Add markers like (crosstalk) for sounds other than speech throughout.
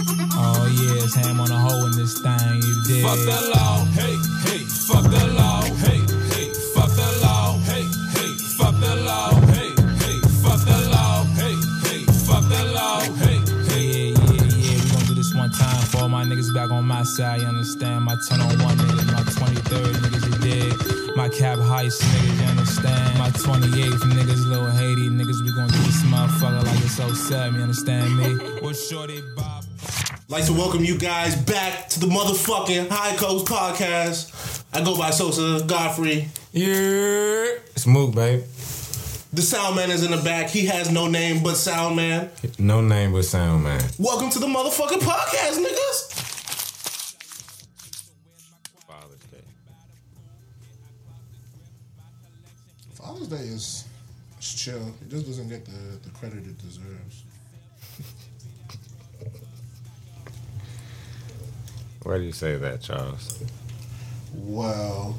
Oh yeah, it's ham on a hole in this thing, you dig? Fuck the law, hey, hey, fuck the law, hey, hey, fuck the law, hey, hey, fuck the law, hey, hey, fuck the law, hey, hey, fuck the law, hey, hey. Yeah, yeah, yeah. We gon' do this one time for all my niggas back on my side. You understand? My 10 on one niggas, my 23rd niggas, you dig? My cap heist niggas, you understand? My 28th niggas, little Haiti niggas. We gon' do this motherfucker like it's so sad. You understand me? (laughs) What's shorty Bob? Like to welcome you guys back to the motherfucking High Coast Podcast. I go by Sosa Godfrey. Yeah, it's Mook, babe. The sound man is in the back. He has no name but sound man. No name but sound man. Welcome to the motherfucking podcast, niggas. Father's Day. Father's Day is it's chill. It just doesn't get the, the credit it deserves. Why do you say that, Charles? Well,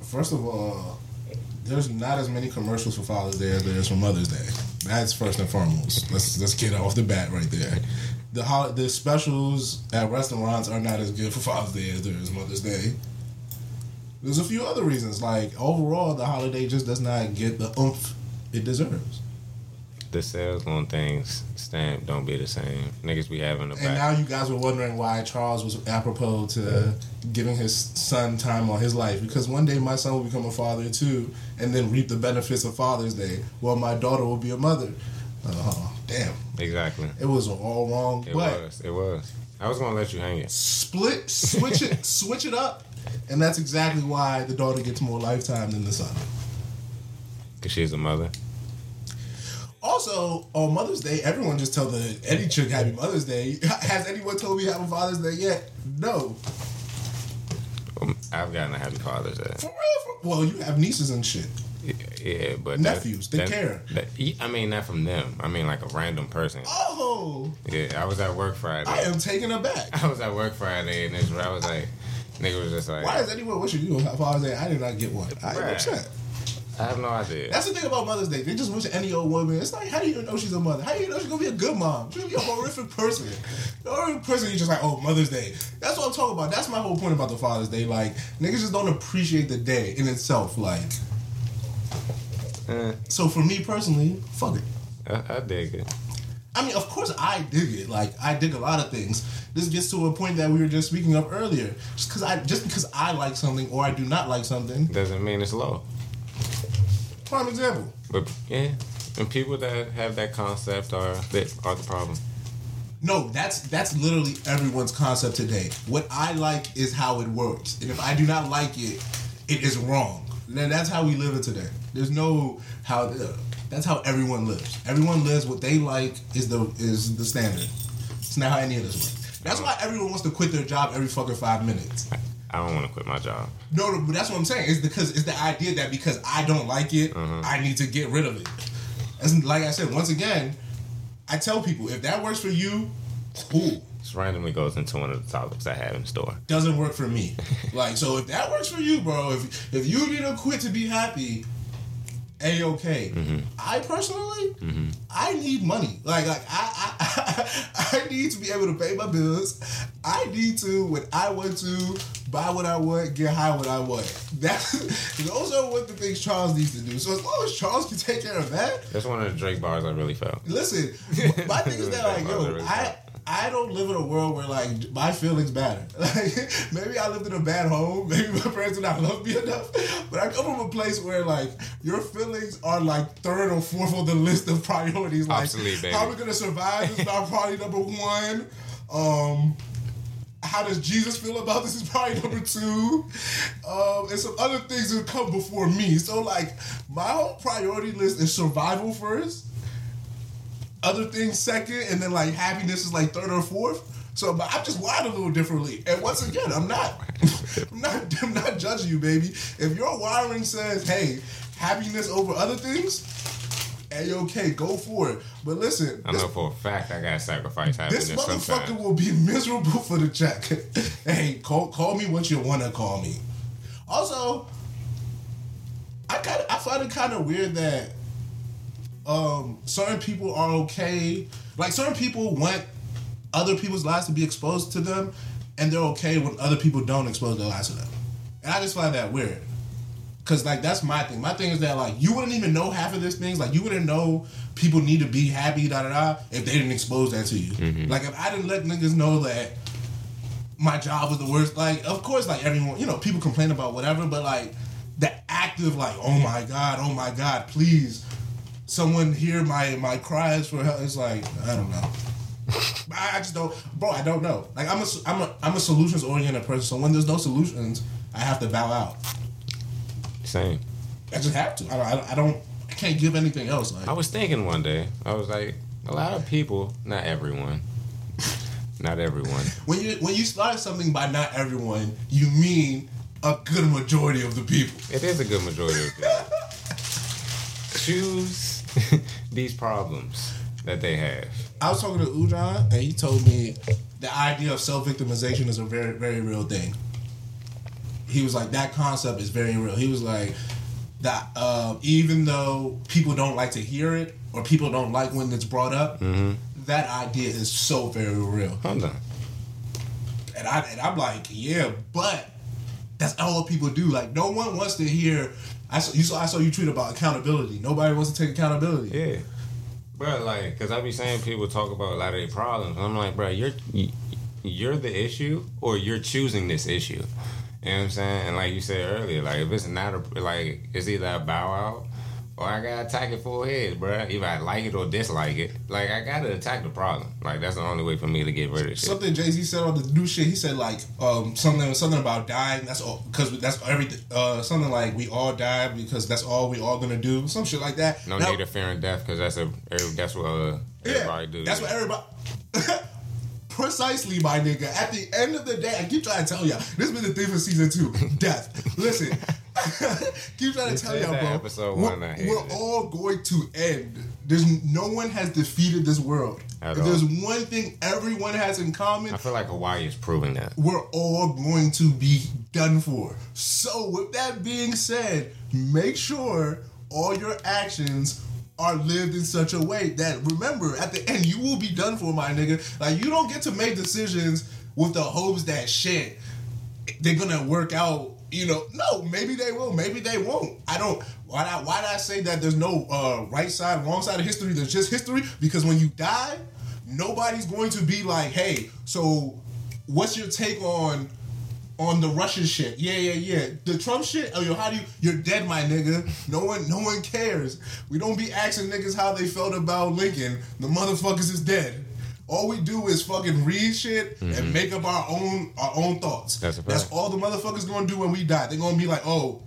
first of all, there's not as many commercials for Father's Day as there is for Mother's Day. That's first and foremost. Let's let's get off the bat right there. The hol- the specials at restaurants are not as good for Father's Day as there is Mother's Day. There's a few other reasons. Like overall, the holiday just does not get the oomph it deserves. The sales on things stamp don't be the same. Niggas be having the And back. now you guys were wondering why Charles was apropos to giving his son time on his life. Because one day my son will become a father too, and then reap the benefits of Father's Day. Well, my daughter will be a mother. Oh, damn. exactly. It was all wrong. It but was. It was. I was gonna let you hang it. split, switch it, (laughs) switch it up. And that's exactly why the daughter gets more lifetime than the son. Cause she's a mother. Also, on Mother's Day, everyone just tell the any chick Happy Mother's Day. (laughs) Has anyone told me Happy Father's Day yet? No. Um, I've gotten a happy Father's Day. For real? For, well, you have nieces and shit. Yeah, but Nephews, they care. that- I mean, not from them. I mean, like a random person. Oh, Yeah, I was at work Friday. I am taken aback. (laughs) I was at work Friday, and this, I was like, nigga was just like, Why is anyone wishing you a Father's Day? I did not get one. I am upset. I have no idea. That's the thing about Mother's Day. They just wish any old woman. It's like, how do you even know she's a mother? How do you know she's gonna be a good mom? She's gonna be a horrific person. The horrific person, you're just like, oh, Mother's Day. That's what I'm talking about. That's my whole point about the Father's Day. Like, niggas just don't appreciate the day in itself. Like, Eh, so for me personally, fuck it. I, I dig it. I mean, of course I dig it. Like I dig a lot of things. This gets to a point that we were just speaking of earlier. Just because I just because I like something or I do not like something. Doesn't mean it's low. Prime example. But yeah, and people that have that concept are that are the problem. No, that's that's literally everyone's concept today. What I like is how it works, and if I do not like it, it is wrong. Then that's how we live it today. There's no how. Uh, that's how everyone lives. Everyone lives what they like is the is the standard. It's not how any of this works. That's why everyone wants to quit their job every fucking five minutes. I don't want to quit my job. No, no, but that's what I'm saying. It's because it's the idea that because I don't like it, uh-huh. I need to get rid of it. As like I said, once again, I tell people if that works for you, cool. This randomly goes into one of the topics I have in store. Doesn't work for me. (laughs) like so, if that works for you, bro, if if you need to quit to be happy, a okay. Mm-hmm. I personally, mm-hmm. I need money. Like like I, I (laughs) I need to be able to pay my bills. I need to when I want to buy what I want, get high when I want. That (laughs) those are what the things Charles needs to do. So as long as Charles can take care of that, That's one of the Drake bars I really felt. listen. (laughs) My thing is that like yo, I. I don't live in a world where like my feelings matter. (laughs) Like maybe I lived in a bad home, (laughs) maybe my parents did not love me enough, but I come from a place where like your feelings are like third or fourth on the list of priorities. Like Obsolete, baby. how we gonna survive is not priority number one. Um, how does Jesus feel about this is probably number two. Um, and some other things that come before me. So like my whole priority list is survival first other things second, and then like happiness is like third or fourth. So, but I'm just wired a little differently. And once again, I'm not, (laughs) I'm not, I'm not judging you, baby. If your wiring says, "Hey, happiness over other things," hey, okay, go for it. But listen, I this, know for a fact I gotta sacrifice happiness. this motherfucker will be (laughs) miserable for the check. (laughs) hey, call call me what you wanna call me. Also, I kind I find it kind of weird that um certain people are okay. Like certain people want other people's lives to be exposed to them, and they're okay when other people don't expose their lives to them. And I just find that weird. Cause like that's my thing. My thing is that like you wouldn't even know half of these things. Like you wouldn't know people need to be happy, da da da, if they didn't expose that to you. Like if I didn't let niggas know that my job was the worst. Like, of course, like everyone, you know, people complain about whatever, but like the active, like, oh my god, oh my god, please, someone hear my my cries for help. It's like I don't know. (laughs) I, just don't, bro. I don't know. Like I'm a I'm a I'm a solutions oriented person. So when there's no solutions, I have to bow out. Same. I just have to. I don't. I don't. I, don't, I can't give anything else. Like I was thinking one day, I was like, a lot of people, not everyone, (laughs) not everyone. when you when you start something by not everyone, you mean a good majority of the people. It is a good majority of people. (laughs) Choose (laughs) these problems that they have. I was talking to Ujan, and he told me the idea of self victimization is a very, very real thing. He was like, that concept is very real. He was like, that uh, even though people don't like to hear it or people don't like when it's brought up, that idea is so very real. Hold on. And I and I'm like, yeah, but that's all people do. Like, no one wants to hear. I saw you saw I saw you tweet about accountability. Nobody wants to take accountability. Yeah. Bro, like, cause I be saying people talk about a lot of their problems. I'm like, bro, you're you're the issue, or you're choosing this issue. You know what I'm saying? And like you said earlier, like if it's not a like, it's either a bow out or I gotta attack it full head, bro. If I like it or dislike it. Like I gotta attack the problem. Like that's the only way for me to get rid of shit. Something Jay Z said on the new shit. He said like um, something something about dying. That's all because that's everything. Uh, something like we all die because that's all we all gonna do. Some shit like that. no Now- need of fear and death, cause that's a that's what uh, everybody do. That's what everybody. (laughs) Precisely, my nigga. At the end of the day, I keep trying to tell y'all. This been the thing for season two. Death. Listen. (laughs) keep trying to tell y'all, bro. episode we're, one, I hated we're all going to end. There's no one has defeated this world. At if there's one thing everyone has in common, I feel like Hawaii is proving that. we're all going to be done for. So, with that being said, make sure all your actions are lived in such a way that remember at the end you will be done for, my nigga. Like you don't get to make decisions with the hopes that shit they're gonna work out. You know, no, maybe they will, maybe they won't. I don't. Why? not? why did I say that? There's no uh, right side, wrong side of history. There's just history because when you die, nobody's going to be like, hey, so what's your take on on the Russian shit? Yeah, yeah, yeah. The Trump shit. Oh, yo, how do you? You're dead, my nigga. No one, no one cares. We don't be asking niggas how they felt about Lincoln. The motherfuckers is dead. All we do is fucking read shit and mm-hmm. make up our own our own thoughts. That's That's all the motherfuckers gonna do when we die. They're gonna be like, oh,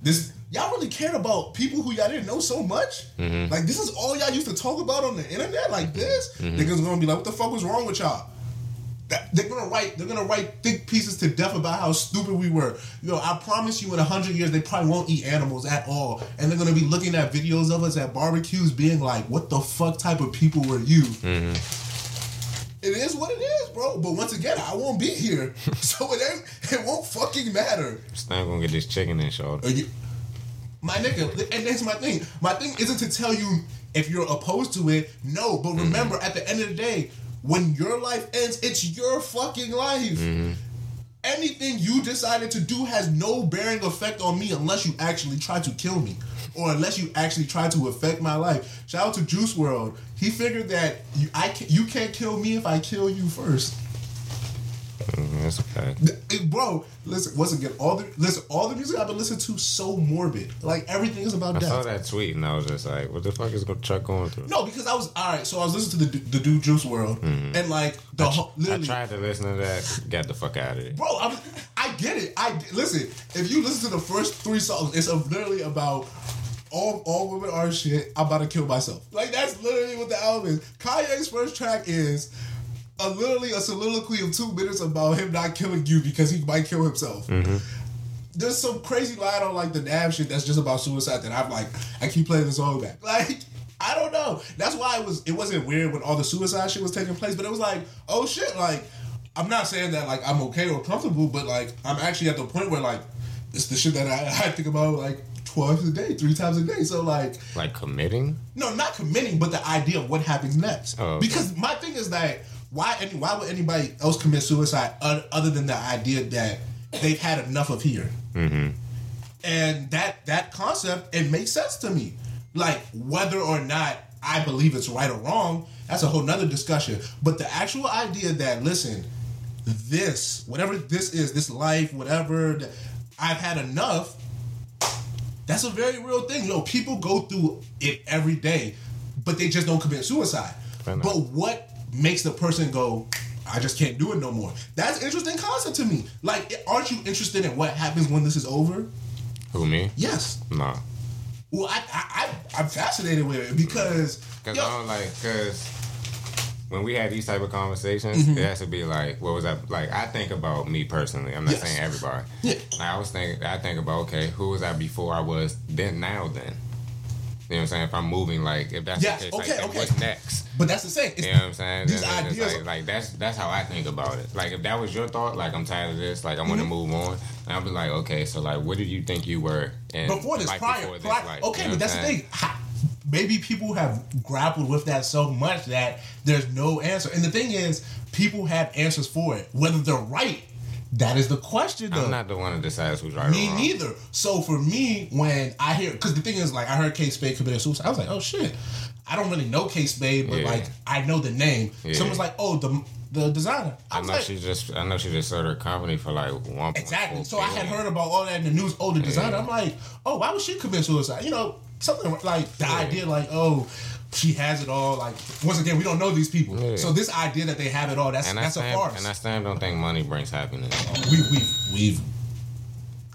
this y'all really cared about people who y'all didn't know so much. Mm-hmm. Like this is all y'all used to talk about on the internet, like mm-hmm. this. Niggas gonna be like, what the fuck was wrong with y'all? That- They're gonna write. They're gonna write thick pieces to death about how stupid we were. Yo, I promise you, in a hundred years, they probably won't eat animals at all, and they're gonna be looking at videos of us at barbecues, being like, "What the fuck type of people were you?" It is what it is, bro. But once again, I won't be here, (laughs) so it ain't. It won't fucking matter. It's not gonna get this chicken in. Are uh, you- my nigga, and that's my thing. My thing isn't to tell you if you're opposed to it. No, but mm-hmm. remember, at the end of the day, when your life ends, it's your fucking life. Mm-hmm. Anything you decided to do has no bearing effect on me unless you actually try to kill me. Or unless you actually try to affect my life. Shout out to Juice WRLD. He figured that you, I can, you can't kill me if I kill you first. Mm, That's. It- bro, listen. Once again, all the listen, all the music I've been listening to so morbid. Like everything is about I death. I saw that tweet and I was just like, what the fuck is Chuck going through? No, because I was all right. So I was listening to the the dude Juice WRLD, and like the whole, Mm-hmm. I tried to listen to that, got the fuck out of it. bro. I'm, I get it. I listen. If you listen to the first three songs, it's literally about. All, all women are shit. I'm about to kill myself. Like that's literally what the album is. Kanye's first track is a literally a soliloquy of two minutes about him not killing you because he might kill himself. Mm-hmm. there's some crazy line on like the Nav shit that's just about suicide that I'm like, I keep playing this song back. (laughs) Like, I don't know. That's why it was it wasn't weird when all the suicide shit was taking place, but it was like, oh shit, like I'm not saying that like I'm okay or comfortable, but like I'm actually at the point where like it's the shit that I, (laughs) I think about like twice a day, three times a day. So like Like committing? no, not committing, but the idea of what happens next. Oh, okay. Because my thing is that why any why would anybody else commit suicide other than the idea that they've had enough of here? Mm-hmm. And that that concept it makes sense to me. Like whether or not I believe it's right or wrong, that's a whole nother discussion. But the actual idea that listen, this whatever this is, this life, whatever, I've had enough. That's a very real thing. Yo, people go through it every day, but they just don't commit suicide. But what makes the person go, I just can't do it no more? That's an interesting concept to me. Like, aren't you interested in what happens when this is over? Who me? Yes. Nah. Well, I, I, I I'm fascinated with it because Cause yo, I don't like cause when we have these type of conversations, Mm-hmm. it has to be like, what was that? Like, I think about me personally. I'm not Yes. saying everybody. Yeah. Like, I was thinking, I think about, okay, who was I before I was then? Now then, you know what I'm saying? If I'm moving, like, if that's Yes, the case, okay, like, okay. what's next? but that's the same. It's, You know what I'm saying? These ideas- like, like that's that's how I think about it. Like if that was your thought, like I'm tired of this, like I want to mm-hmm. move on, and I'll be like, okay, so like, what did you think you were in before this, prior, before this prior- life? okay, You know but that's what the thing. Maybe people have grappled with that so much that there's no answer. And the thing is, people have answers for it. Whether they're right, that is the question. Though. I'm not the one that decides who's right or Me neither. So for me, when I hear, because the thing is, like, I heard Kate Spade committed suicide. I was like, oh shit. I don't really know Kate Spade, but Yeah. like, I know the name. Yeah. Someone's like, oh, the the designer. I I know like, she just I know she just sold her company for like one Exactly. So I had heard about all that in the news. Oh, the designer. I'm like, oh, why would she commit suicide? You know, something like the idea, like, oh, she has it all. Like, once again, we don't know these people. Yeah. So this idea that they have it all, that's and that's a farce. and I stand don't think money brings happiness. we we've we've.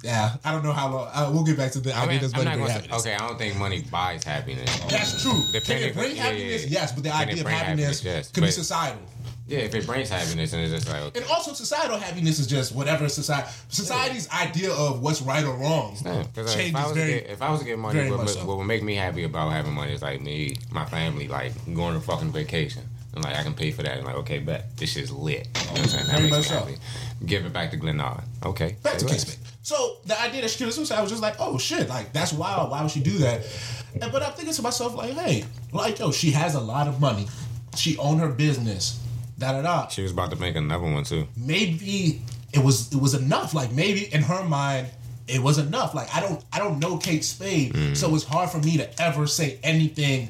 Yeah, I don't know how long. Uh, we'll get back to the I idea mean, that's money not bring say, okay, I don't think money buys happiness. That's true. Can Depending- it bring happiness? yeah. Yes, but the Can idea of happiness, happiness? Yes, could be societal. Yeah, if it brings happiness, and it's just like okay, And also, societal happiness is just whatever society society's idea of what's right or wrong Because if changes I was very. get, if I was to get money, what, so. what would make me happy about having money is like me, my family, like going on a fucking vacation. And like I can pay for that. And like, okay, bet this is lit. You know what I'm saying? That Very makes much so. happy. Give it back to Glenard. Okay. Back to less. So the idea that she committed suicide was just like, oh shit, like that's wild. Why would she do that? And, but I'm thinking to myself, like, hey, like yo, she has a lot of money. She owned her business. Da da da. She was about to make another one too. Maybe it was it was enough. Like maybe in her mind, it was enough. Like I don't I don't know Kate Spade, Mm. so it's hard for me to ever say anything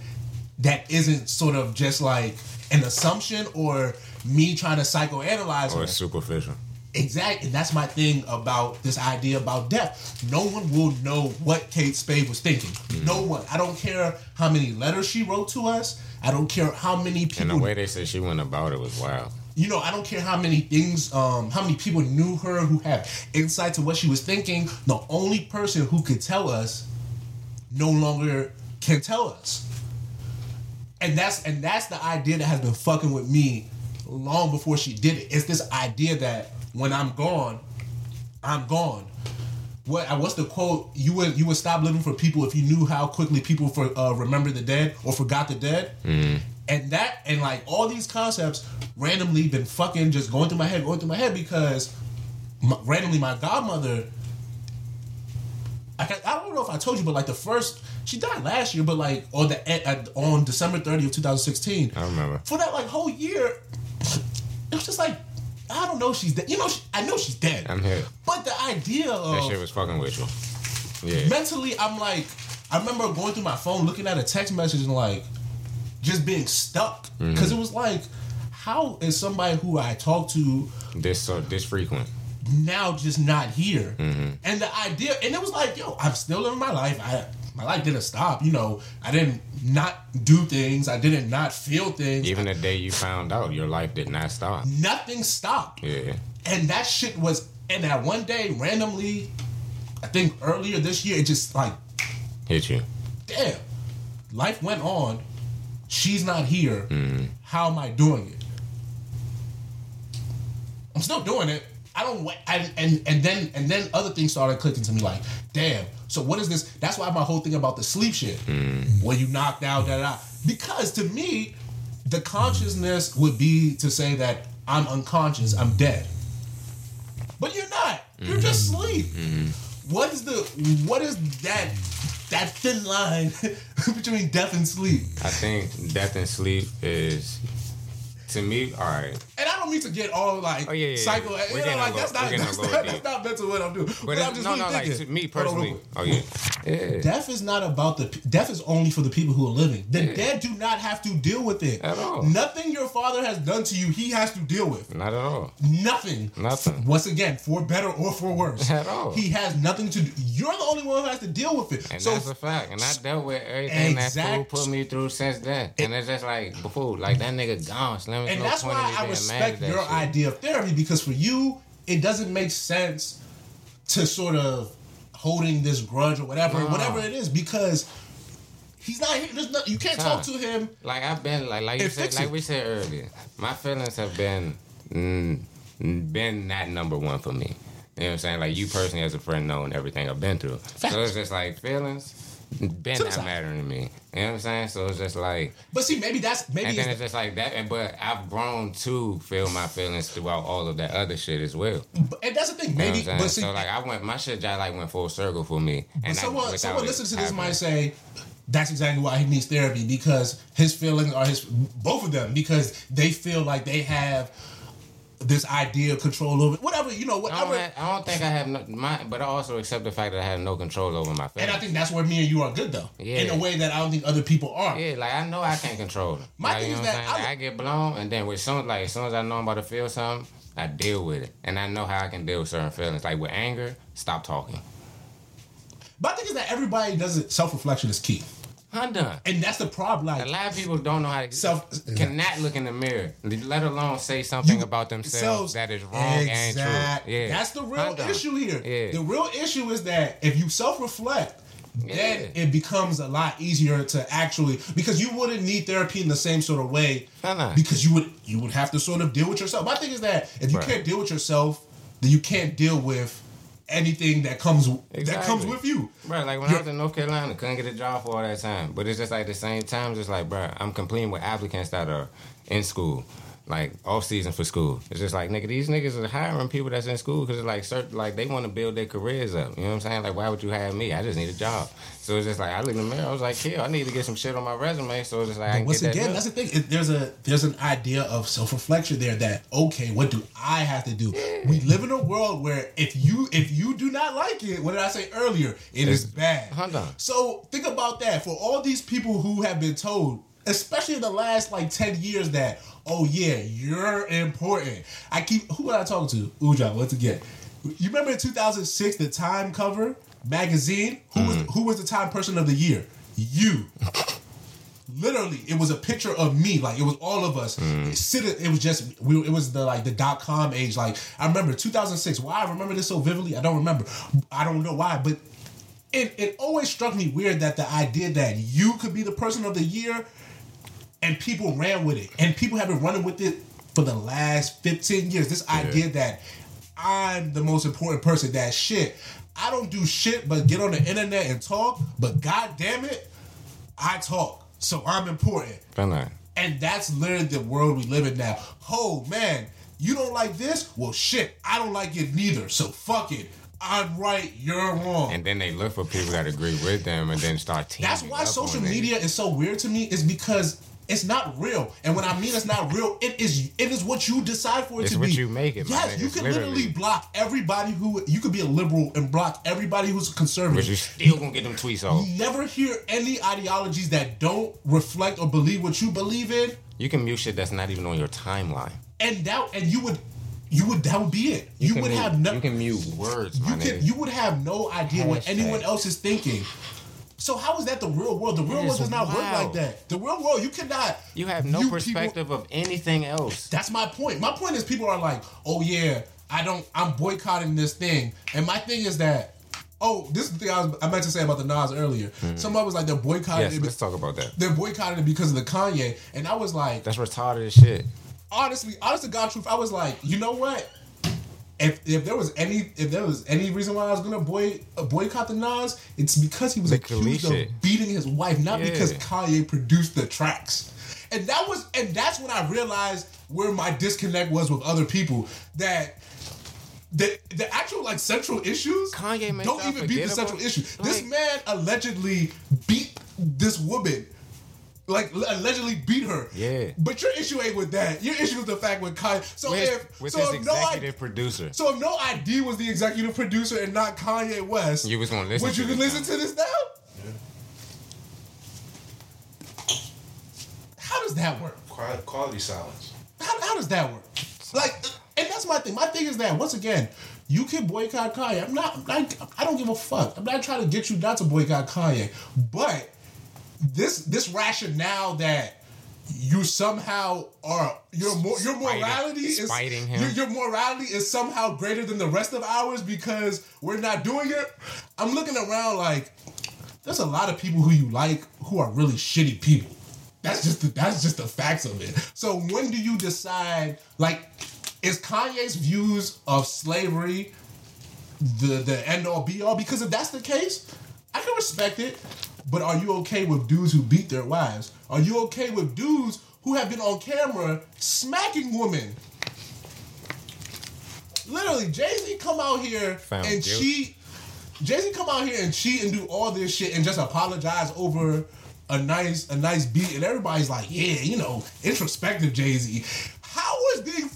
that isn't sort of just like an assumption or me trying to psychoanalyze Or her. superficial. Exactly. And that's my thing about this idea about death. No one will know what Kate Spade was thinking. Mm. No one. I don't care how many letters she wrote to us. I don't care how many people. And the way they said she went about it was wild. you know, I don't care how many things, um, how many people knew her who have insight to what she was thinking. The only person who could tell us no longer can tell us. And that's and that's the idea that has been fucking with me long before she did it. It's this idea that when I'm gone, I'm gone. What what's the quote? You would you would stop living for people if you knew how quickly people for uh, remember the dead or forgot the dead. And that and like all these concepts randomly been fucking just going through my head, going through my head because my, randomly my godmother. I, I don't know if I told you, but like the first she died last year, but like on the on December 30th, 2016. I remember. For that like whole year, it was just like I don't know she's dead. You know, she, I know she's dead. I'm here. But the idea of That shit was fucking with you. Yeah. mentally, I'm like, I remember going through my phone, looking at a text message, and like, just being stuck Mm-hmm. because it was like, how is somebody who I talked to This so this frequent. now just not here? Mm-hmm. And the idea, and it was like, yo, I'm still living my life. I my life didn't stop. You know, I didn't not do things. I didn't not feel things. Even the day you found out, your life did not stop. Nothing stopped. Yeah. And that shit was, and that one day, randomly, I think earlier this year, it just like Hit you. damn, life went on. She's not here. Mm-hmm. How am I doing it? I'm still doing it. I don't. I, and and then and then other things started clicking to me like, damn. So what is this? That's why my whole thing about the sleep shit, mm. when you knocked out, da da. da. Because to me, the consciousness would be to say that I'm unconscious, I'm dead. But you're not. You're just mm-hmm. asleep. Mm-hmm. What is the what is that that thin line (laughs) between death and sleep? I think death and sleep is to me, all right. And I don't mean to get all like Oh, yeah, yeah, yeah. psycho. We're You know, like that's not that's not, that's not mental what I'm doing. But, But I'm just no, really no, like thinking. to me personally. Oh yeah, yeah. Death is not about the death is only for the people who are living. The Yeah. dead do not have to deal with it At all. Nothing your father has done to you, he has to deal with. Not at all. Nothing. Nothing. Once again, for better or for worse. (laughs) At all. He has nothing to do. You're the only one who has to deal with it. And so that's a fact. And I dealt with everything that Exact- fool put me through since then. And it's just like before, like that nigga gone. Slim and no that's why I mad respect your shit. idea of therapy because for you, it doesn't make sense to sort of holding this grudge or whatever, No. whatever it is, because he's not here. There's no, you can't talk to him. Like I've been like like you said, like we said earlier, my feelings have been mm, been that number one for me. You know what I'm saying? Like you personally as a friend knowing everything I've been through. So it's just like feelings been the not mattering to me. You know what I'm saying? So it's just like But see, maybe that's maybe and then it's just like that and but I've grown to feel my feelings throughout all of that other shit as well. the, and that's the thing. You know Maybe, but see, so like I went my shit just like went full circle for me. And I, someone, without someone listening to this happening. might say. That's exactly why he needs therapy because his feelings are his both of them because they feel like they have this idea of control over whatever you know I whatever don't, have, I don't think I have no, my, but I also accept the fact that I have no control over my feelings. And I think that's where me and you are good though. Yeah. In a way that I don't think other people are. Yeah, like I know I can't control it. My like, thing you know is that? I- Like, I get blown, and then with soon, like as soon as I know I'm about to feel something, I deal with it, and I know how I can deal with certain feelings. Like with anger, stop talking. But I think is that everybody does it. Self reflection is key, I'm done. and that's the problem. A lot of people don't know how to Self- cannot look in the mirror, let alone say something You- about themselves selves- that is wrong Exact- and true. Yeah, That's the real issue here. Yeah. The real issue is that if you self reflect. Then it becomes a lot easier to actually because you wouldn't need therapy in the same sort of way because you would you would have to sort of deal with yourself. My thing is that if you Right. can't deal with yourself, then you can't deal with anything that comes that comes with you. Bro, like when You're- I was in North Carolina, couldn't get a job for all that time. But it's just like the same time, just like, bro, I'm competing with applicants that are in school, like off season for school. It's just like, nigga, these niggas are hiring people that's in school because it's like, certain, like they want to build their careers up. You know what I'm saying? Like, why would you hire me? I just need a job. So it's just like, I look in the mirror, I was like, kill, I need to get some shit on my resume. So it's just like, I can once that again, done. that's the thing. It, there's a there's an idea of self reflection there that okay, what do I have to do? We live in a world where if you if you do not like it, what did I say earlier? It is It's- bad. Hold on. So think about that for all these people who have been told, especially in the last like ten years, that oh yeah, you're important. I keep who was I talking to? Uja, once again. You remember in 2006 the Time cover magazine? Who was mm. who was the Time Person of the Year? You. (laughs) Literally, it was a picture of me. Like it was all of us. Mm. It, sit- it was just we. It was the like the dot com age. Like I remember 2006. Why I remember this so vividly? I don't remember. I don't know why, but it, it always struck me weird that the idea that you could be the person of the year and people ran with it and people have been running with it for the last 15 years this idea that i'm the most important person that shit i don't do shit but get on the internet and talk but god damn it i talk so i'm important and that's literally the world we live in now. Oh man, you don't like this? Well shit, I don't like it neither. So fuck it. I'm right, you're wrong. and then they look for people that agree with them and then start teaming that's why social media is so weird to me, is because it's not real. And when I mean it's not real, it is it is what you decide for it It's to what be. you make it, Yes, nigga. you It's can literally- literally block everybody who you could be a liberal and block everybody who's a conservative. But you still gonna get them tweets off. You never hear any ideologies that don't reflect or believe what you believe in. You can mute shit that's not even on your timeline. and that and you would you would that would be it. You, can would mute, have no You can mute words, my you can you would have no idea what anyone else is thinking. So how is that the real world? The real world does not work like that. The real world you cannot. You have no perspective of anything else. That's my point. My point is people are like, oh yeah, I don't. I'm boycotting this thing, and my thing is that. Oh, this is the thing I, was, I meant to say about the Nas earlier. Hmm. Somebody was like they're boycotting. Yes, it. let's talk about that. They're boycotting it because of the Kanye, and I was like, That's retarded as shit. honestly, honest to God truth, I was like, you know what? If, if there was any if there was any reason why I was gonna boy uh, boycott the Nas, it's because he was The accused of beating his wife, not Yeah. because Kanye produced the tracks. And that was and that's when I realized where my disconnect was with other people. That the the actual like central issues Kanye don't even beat the central issue. this man allegedly beat this woman like allegedly beat her. Yeah. But your issue ain't with that. Your issue is the fact with Kanye. So with, if with so his if no executive I, producer. so if No I.D. was the executive producer and not Kanye West, You was gonna listen Would you to this listen now. to this now? How does that work? Quality silence. How, how does that work? Like, and that's my thing. My thing is that once again, you can boycott Kanye. I'm not. I, I don't give a fuck. I'm not trying to get you not to boycott Kanye, but this this rationale that you somehow are your mo- your morality is spiting him. Your, your morality is somehow greater than the rest of ours because we're not doing it. I'm looking around like there's a lot of people who you like who are really shitty people. That's just the, that's just the facts of it. So when do you decide like is Kanye's views of slavery the the end all be all? Because if that's the case, I can respect it. But are you okay with dudes who beat their wives? Are you okay with dudes who have been on camera smacking women? Literally, Jay Z come out here Found and cheat. Jay Z come out here and cheat and do all this shit and just apologize over a nice a nice beat and everybody's like, yeah, you know, introspective Jay Z.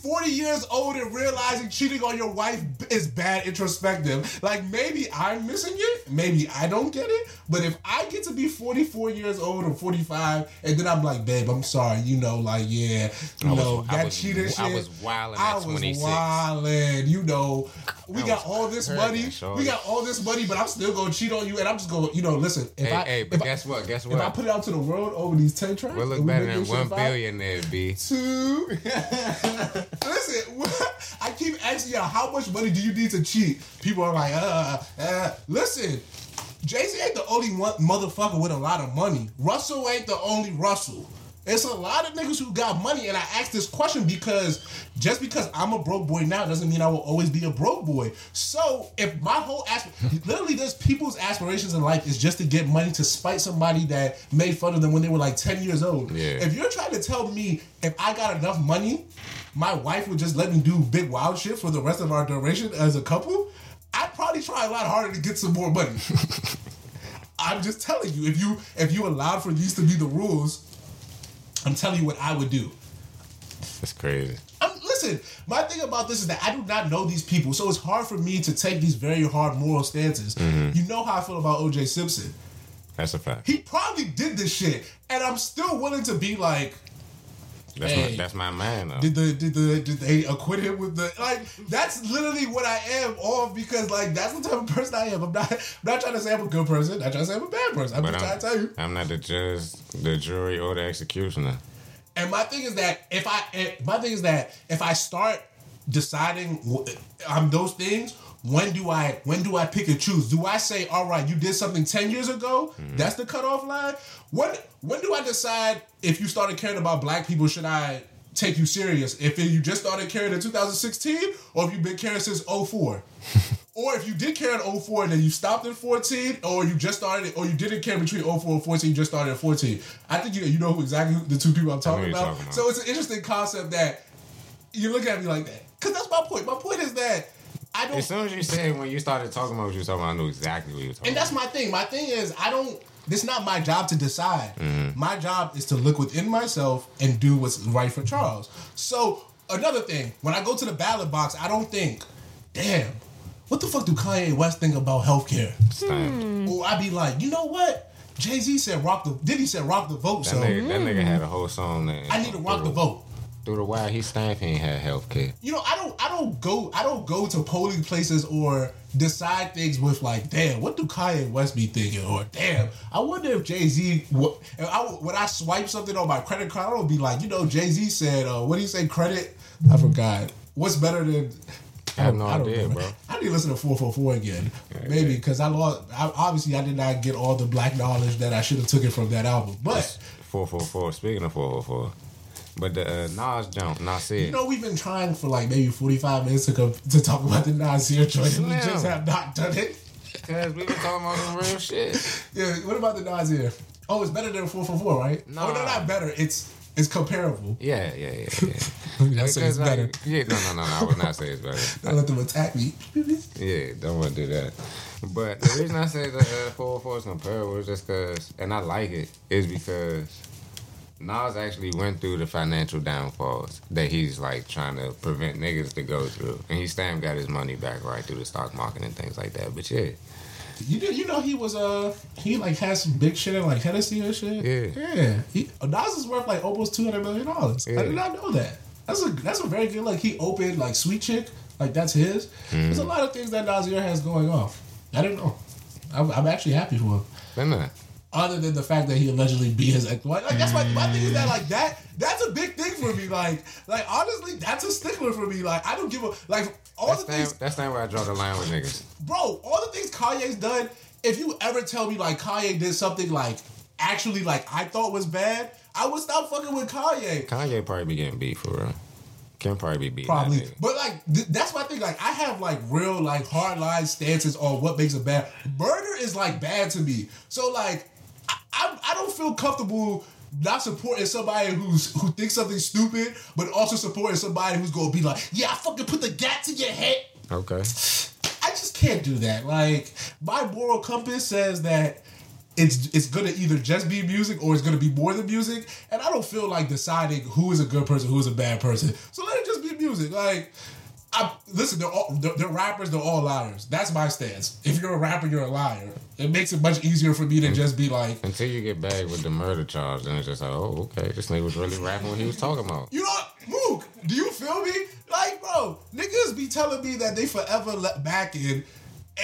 How is being 40 years old and realizing cheating on your wife is bad introspective? Like maybe I'm missing it, maybe I don't get it, but if I get to be 44 years old or 45 and then I'm like, babe, I'm sorry, you know, like yeah, you I was- know, I that was- cheating shit. I was wildin' I was 26. wildin', you know. We I got all this money. We got all this money, but I'm still gonna cheat on you, and I'm just gonna, you know, listen. If Hey, I, hey, but if I- guess what? Guess If I put it out to the world over these ten tracks, We'll look we better than one billionaire, B. Two. (laughs) Listen, (laughs) what- I keep asking y'all, how much money do you need to cheat? People are like, uh, uh. Listen, Jay Z ain't the only one motherfucker with a lot of money. Russell ain't the only Russell. It's a lot of niggas who got money, and I ask this question because just because I'm a broke boy now doesn't mean I will always be a broke boy. So if my whole asp- literally, there's people's aspirations in life is just to get money to spite somebody that made fun of them when they were like 10 years old. Yeah. If you're trying to tell me if I got enough money, my wife would just let me do big wild shit for the rest of our duration as a couple, I'd probably try a lot harder to get some more money. (laughs) I'm just telling you, if you if you allowed for these to be the rules, I'm telling you what I would do. That's crazy. I'm, listen, my thing about this is that I do not know these people, so it's hard for me to take these very hard moral stances. Mm-hmm. You know how I feel about OJ Simpson. That's a fact. He probably did this shit, and I'm still willing to be like, That's Hey. my that's my man though. Did the did the did they acquit him with the like? That's literally what I am, off because like that's the type of person I am. I'm not I'm not trying to say I'm a good person. I'm not trying to say I'm a bad person. I'm But just trying I'm, to tell you. I'm not the judge, the jury, or the executioner. And my thing is that if I eh, my thing is that if I start deciding um those things, when do I when do I pick and choose? Do I say, all right, you did something ten years ago? Mm-hmm. That's the cutoff line. When when do I decide if you started caring about black people? Should I take you serious? If you just started caring in 2016, or if you've been caring since 04? (laughs) Or if you did care in 04 and then you stopped in 14, or you just started, or you didn't care between 04 and 14, you just started at 14. I think you you know who exactly who, the two people I'm talking about. talking about. So it's an interesting concept that you look at me like that. Because that's my point. My point is that I don't. As soon as you said when you started talking about what you were talking about, I knew exactly what you were talking And that's about. my thing. My thing is, I don't. It's not my job to decide. Mm-hmm. My job is to look within myself and do what's right for Charles. So another thing, when I go to the ballot box, I don't think, damn, what the fuck do Kanye West think about healthcare? Stamped. Or I'd be like, you know what? Jay Z said rock the. Diddy said rock the vote. That, So nigga, that nigga had a whole song that I need to rock the vote. Through the he stamped he ain't had health care. you know, I don't, I don't go, I don't go to polling places or decide things with like, damn, what do Kanye West be thinking? Or damn, I wonder if Jay Z, I, when I swipe something on my credit card, I don't be like, you know, Jay Z said, uh, what do you say, credit? I forgot. What's better than? I have no don't idea, remember. bro. I need to listen to 444 again. Maybe because I lost. I, obviously, I did not get all the black knowledge that I should have took it from that album. But Four four four. Speaking of four four four, but the uh, Nas jump, Nasir. You know, we've been trying for like maybe 45 minutes to, come, to talk about the Nasir joint, and we just have not done it. Cause we've been talking about some real shit. Yeah, what about the Nasir? Oh, it's better than 444, right? Nah. Oh, no, not better. It's it's comparable. Yeah, yeah, yeah, yeah. (laughs) Because, like, yeah, no, no, no, no. I would not say it's better. I let them attack me. (laughs) Yeah, don't want to do that. But the reason I say the uh, 404 is comparable is just because, and I like it, is because Nas actually went through the financial downfalls that he's like trying to prevent niggas to go through, and he still got his money back right through the stock market and things like that. But yeah, You did, you know he was uh he like had some big shit in like Hennessy and shit. Yeah. yeah. He, Nas is worth like almost two hundred million dollars. I did not know that. That's a that's a very good like he opened like Sweet Chick like that's his. There's Mm. a lot of things that Nasir has going off. I didn't know. I'm, I'm actually happy for him. that. Other than the fact that he allegedly beat his ex-wife, like that's my, my thing is that like that that's a big thing for me. Like like honestly, that's a stickler for me. Like I don't give a like all That's the not, things that's not where I draw the line with niggas. bro, all the things Kanye's done, if you ever tell me like Kanye did something like actually like I thought was bad, I would stop fucking with Kanye. Kanye probably be getting beat for real. Can probably be beat. Probably, but like th- that's my thing. Like I have like real like hard line stances on what makes a bad. Murder is like bad to me. So like I I, don't feel comfortable not supporting somebody who's who thinks something stupid, but also supporting somebody who's gonna be like, yeah, I fucking put the gat to your head. Okay. I just can't do that. Like my moral compass says that it's it's gonna either just be music or it's gonna be more than music, and I don't feel like deciding who is a good person, who is a bad person. So let it just be music. Like, I listen, they're all they're, they're rappers, they're all liars. That's my stance. If you're a rapper, you're a liar. It makes it much easier for me to just be like, Until you get back with the murder charge, then it's just like, oh, okay, this nigga was really rapping what he was talking about. You know? Mook, do you feel me? Like, bro, niggas be telling me that they forever let back in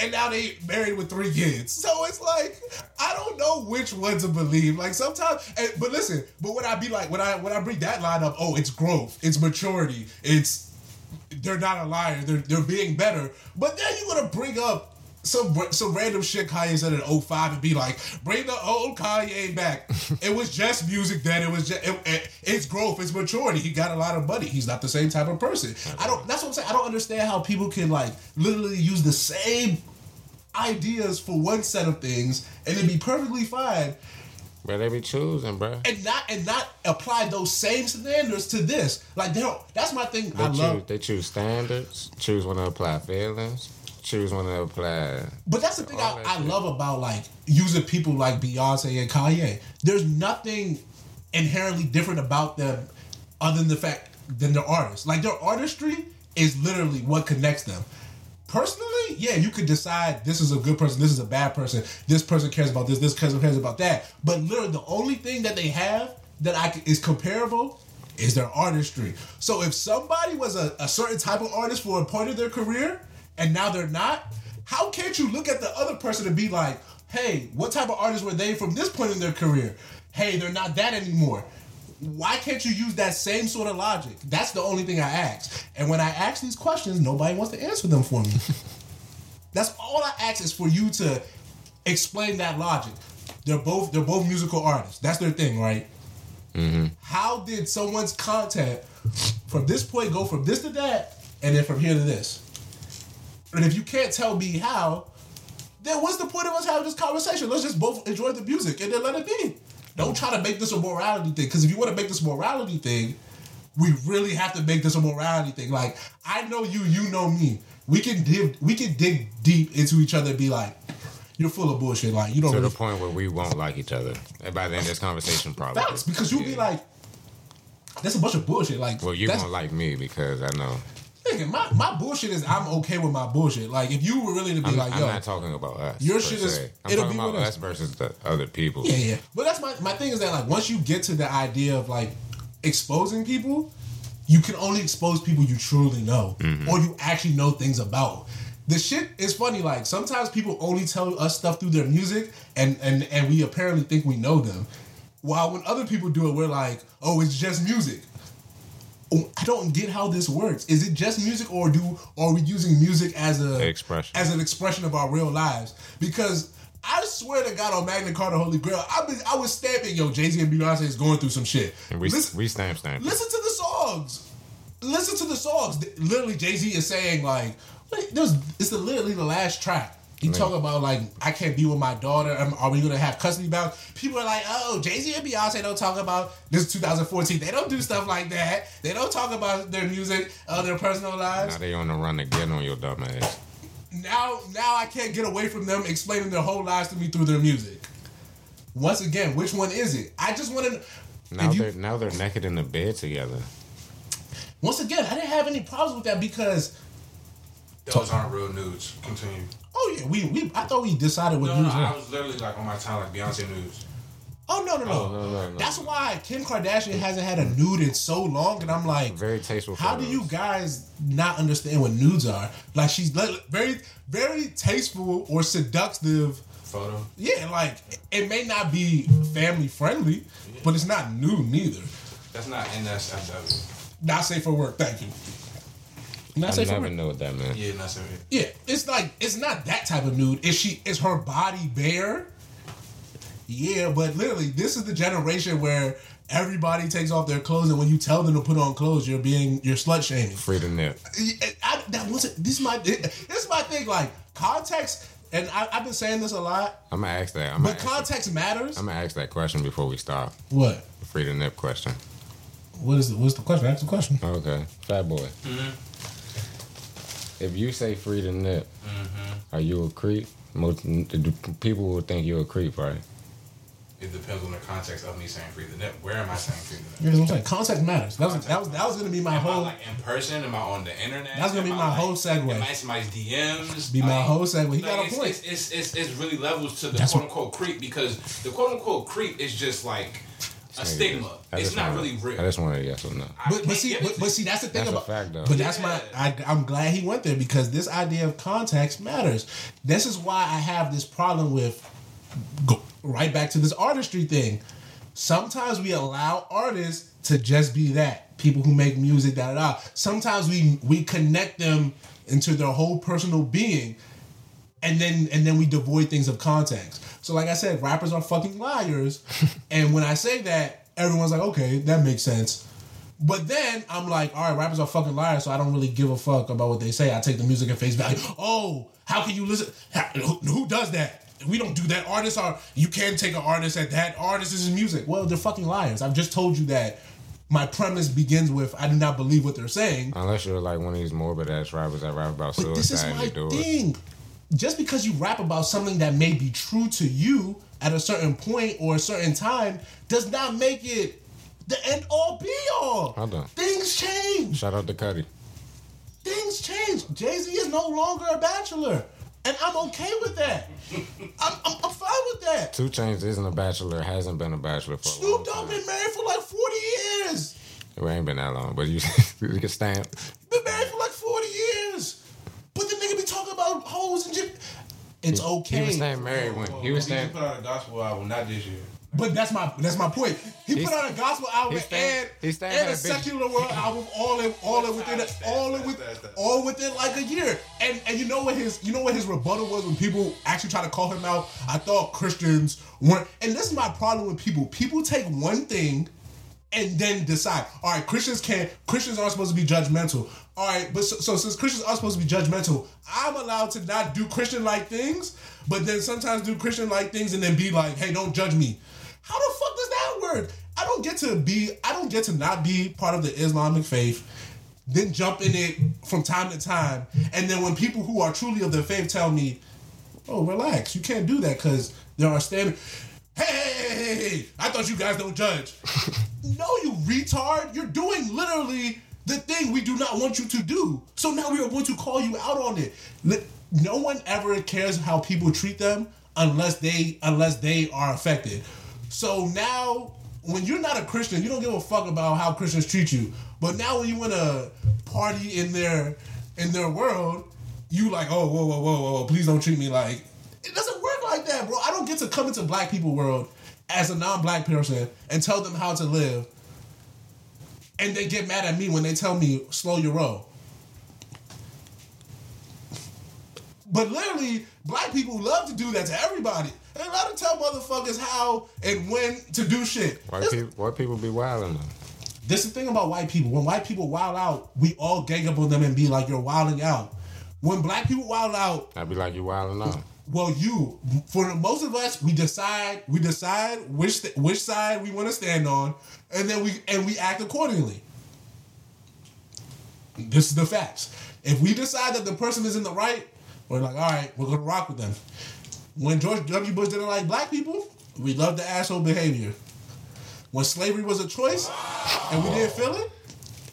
and now they married with three kids. So it's like, I don't know which one to believe. Like sometimes and, but listen, but when I be like when I when I bring that line up, oh, it's growth, it's maturity, it's they're not a liar, they're they're being better. But then you're gonna bring up some some random shit Kanye said in 05 and be like, bring the old Kanye back. (laughs) it was just music then. It was just it, it- it's growth, it's maturity. He got a lot of money. He's not the same type of person. I don't. That's what I'm saying. I don't understand how people can like literally use the same ideas for one set of things and then be perfectly fine But they be choosing, bro. and not and not apply those same standards to this. Like they don't. That's my thing. They I choose, love. they choose standards, choose when to apply feelings, choose when to apply. But that's the thing I, that I love about like using people like Beyonce and Kanye. There's nothing inherently different about them other than the fact than their artists. Like their artistry is literally what connects them. Personally, yeah, you could decide this is a good person, this is a bad person, this person cares about this, this person cares about that. But literally, the only thing that they have that I is comparable is their artistry. So if somebody was a, a certain type of artist for a point of their career and now they're not, how can't you look at the other person and be like, hey, what type of artist were they from this point in their career? Hey, they're not that anymore. Why can't you use that same sort of logic? That's the only thing I ask. And when I ask these questions, nobody wants to answer them for me. (laughs) That's all I ask is for you to explain that logic. They're both they're both musical artists. That's their thing, right? Mm-hmm. How did someone's content from this point go from this to that, and then from here to this? And if you can't tell me how, then what's the point of us having this conversation? Let's just both enjoy the music and then let it be. Don't try to make this a morality thing. Because if you want to make this a morality thing, we really have to make this a morality thing. Like I know you, you know me. We can dig, we can dig deep into each other and be like, "You're full of bullshit." Like you don't To really the point where we won't like each other. And by the end of this conversation, probably. facts because you'll be like, "That's a bunch of bullshit." Like, Well, you that's, won't like me because I know. Nigga, my, my bullshit is I'm okay with my bullshit. Like if you were really to be I'm, like, I'm "Yo," not talking about us. Your shit is-. I'm it'll talking be about us. us versus the other people. Yeah, yeah. But that's my my thing is that like once you get to the idea of like exposing people, you can only expose people you truly know mm-hmm. or you actually know things about. The shit is funny. Like sometimes people only tell us stuff through their music, and and and we apparently think we know them. While when other people do it, we're like, oh, it's just music. Oh, I don't get how this works. Is it just music, or do are we using music as a Expression. as an expression of our real lives? Because I swear to God on Magna Carta Holy Grail, I been I was stamping yo Jay Z and Beyonce is going through some shit. And we, listen, we stamp stamp. listen to the songs. Listen to the songs. Literally, Jay Z is saying like, there's it's the literally the last track. He talk about like I can't be with my daughter. Um, are we gonna have custody about? People are like, oh, Jay Z and Beyonce don't talk about this. Is 2014. They don't do stuff like that. They don't talk about their music, uh, their personal lives. Now they on the run again on your dumb ass. now now I can't get away from them explaining their whole lives to me through their music. Once again, which one is it? I just want to Now you- they're now they're naked in the bed together. Once again, I didn't have any problems with that because Those aren't real nudes. Continue. Oh yeah, we we I thought we decided what No, no, news I was literally like on my time like Beyonce news. Oh no no no. Oh, no, no, no. That's why Kim Kardashian hasn't had a nude in so long, and I'm like, Very tasteful. How do you guys not understand what nudes are? Like she's very, very tasteful or seductive. Photo. Yeah, like it may not be family friendly, but it's not nude neither. That's not NSFW. Not safe for work. Thank you. Not I safe for never work. know what that meant. Yeah, not so it. Yeah, it's like it's not that type of nude. Is she? Is her body bare? Yeah, but literally, this is the generation where everybody takes off their clothes, and when you tell them to put on clothes, you're being you're slut shaming. Free to nip. I, that wasn't this is my this is my thing like context and I, I've been saying this a lot I'm gonna ask that. I'm gonna but ask, context matters I'm gonna ask that question before we stop. what The free to nip question. what is the what's the question ask the question Okay, fat boy. Mm-hmm. If you say free to nip, Mm-hmm. are you a creep? Most the people will think you're a creep, right? It depends on the context of me saying free the nip. Where am I saying free the nip? you know what I'm saying context matters that was that was that was gonna be my Am I whole like in person? Am I on the internet? That's gonna be my I, whole like, segue. Am I somebody's DMs? Be my Like, whole segue. He like, got a it's, point. It's, it's, it's, it's really levels to the That's quote unquote creep because the quote unquote creep is just like a stigma. It's not wanna- really real. I just want to yes or no. But, but see but, but see that's the thing That's a about fact, though. but that's my I, I'm glad he went there because this idea of context matters this is why I have this problem with go right back to this artistry thing sometimes we allow artists to just be that people who make music da da da sometimes we we connect them into their whole personal being and then and then we devoid things of context so like i said rappers are fucking liars (laughs) and when i say that everyone's like okay that makes sense but then I'm like, all right, rappers are fucking liars, so I don't really give a fuck about what they say. I take the music at face value. Oh, how can you listen? How- who, who does that? We don't do that. Artists are. You can't take an artist at that. Artist is music. Well, they're fucking liars. I've just told you that. My premise begins with I do not believe what they're saying. Unless you're like one of these morbid ass rappers that rap about But this is suicide my they it. Just because you rap about something that may be true to you at a certain point or a certain time does not make it the end all be all. Hold on. Things change. Shout out to Cuddy. Things change. Jay Z is no longer a bachelor. And I'm okay with that. I'm, I'm, I'm fine with that. 2 Chainz isn't a bachelor, hasn't been a bachelor for a Snoop Dogg been married for like 40 years. It ain't been that long, but you, (laughs) you can stamp. Been married for like 40 years. But the nigga be about hoes and shit. It's okay. He was staying married when he was He staying. put out a gospel album, not this year. But that's my that's my point. He He's- put out a gospel album he's staying- and, he's staying and at a a secular world album all in all in within That's all in with all within like a year. And and you know what his you know what his rebuttal was when people actually try to call him out. I thought Christians weren't. And this is my problem with people. People take one thing and then decide. All right, Christians can't. Christians aren't supposed to be judgmental. All right, but so, so since Christians are supposed to be judgmental, I'm allowed to not do Christian like things, but then sometimes do Christian like things and then be like, hey, don't judge me. How the fuck does that work? I don't get to be. I don't get to not be part of the Islamic faith. Then jump in it from time to time, and then when people who are truly of the faith tell me, "Oh, relax, you can't do that because there are standards." Hey, hey, hey, hey, hey, I thought you guys don't judge. (laughs) no, you retard. You're doing literally the thing we do not want you to do. So now we are going to call you out on it. No one ever cares how people treat them unless they unless they are affected. So now when you're not a Christian, you don't give a fuck about how Christians treat you. But now when you want to party in their in their world, you like, oh, whoa, whoa, whoa, whoa, please don't treat me like. It doesn't work like that, bro. I don't get to come into black people world as a non-black person and tell them how to live, and they get mad at me when they tell me slow your roll. But literally, black people love to do that to everybody. They love to tell motherfuckers how and when to do shit. White people, white people be wilding though. this is the thing about white people. When white people wild out, we all gang up on them and be like, "You're wilding out." When black people wild out, I'd be like, you wilding out. Well, you for most of us, we decide we decide which which side we want to stand on, and then we and we act accordingly. This is the facts. If we decide that the person is in the right, we're like, all right, we're gonna rock with them. When George W. Bush didn't like black people, we love the asshole behavior. when slavery was a choice and we didn't feel it,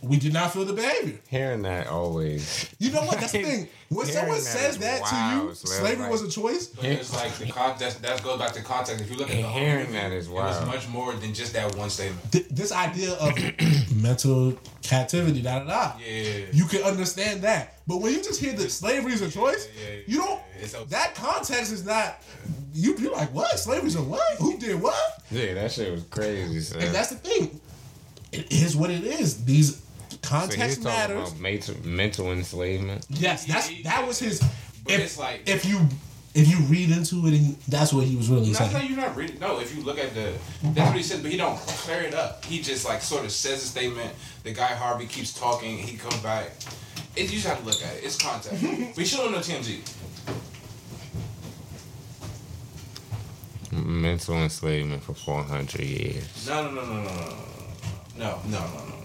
we did not feel the behavior. Hearing that always. You know what? That's the thing. (laughs) When Hearing someone that says is that to you, slavery like- was a choice. But it's like the context. That goes back to context. If you look at the whole Hearing movie, that is it was much more than just that one statement. Th- this idea of (clears throat) mental captivity, da da da. Yeah. You can understand that, but when you just hear that slavery is a choice, yeah, yeah, you don't. yeah. A- that context is not. You be like, what? Slavery's a what? Who did what? Yeah, that shit was crazy. son. And that's the thing. It is what it is. These So context he's talking matters. about mental, mental enslavement. Yes, that's that was his. If, it's like- if you if you read into it, and that's what he was really Not saying. that you're not reading. No, if you look at the, that's what he said, but he don't clear it up. He just like sort of says a statement. The guy Harvey keeps talking. He comes back. It, you just have to look at it. It's context. we should don't know TMZ. Mental enslavement for 400 years. No, no, no, no, no, no, no, no, no, no, no, no,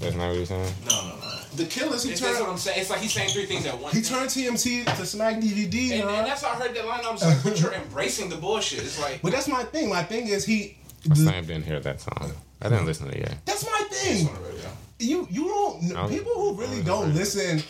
That's not what you're saying? no, no, no. The killers, he It's, that's what I'm saying. It's like he's saying three things at once. he turned TMZ to Smack DVD. and, huh? and that's how I heard that line. I was like, but you're embracing the bullshit. It's like, But that's my thing. My thing is he. I the- didn't hear that song. I didn't listen to it yet. that's my thing. You you don't I was- people who I really was don't listen.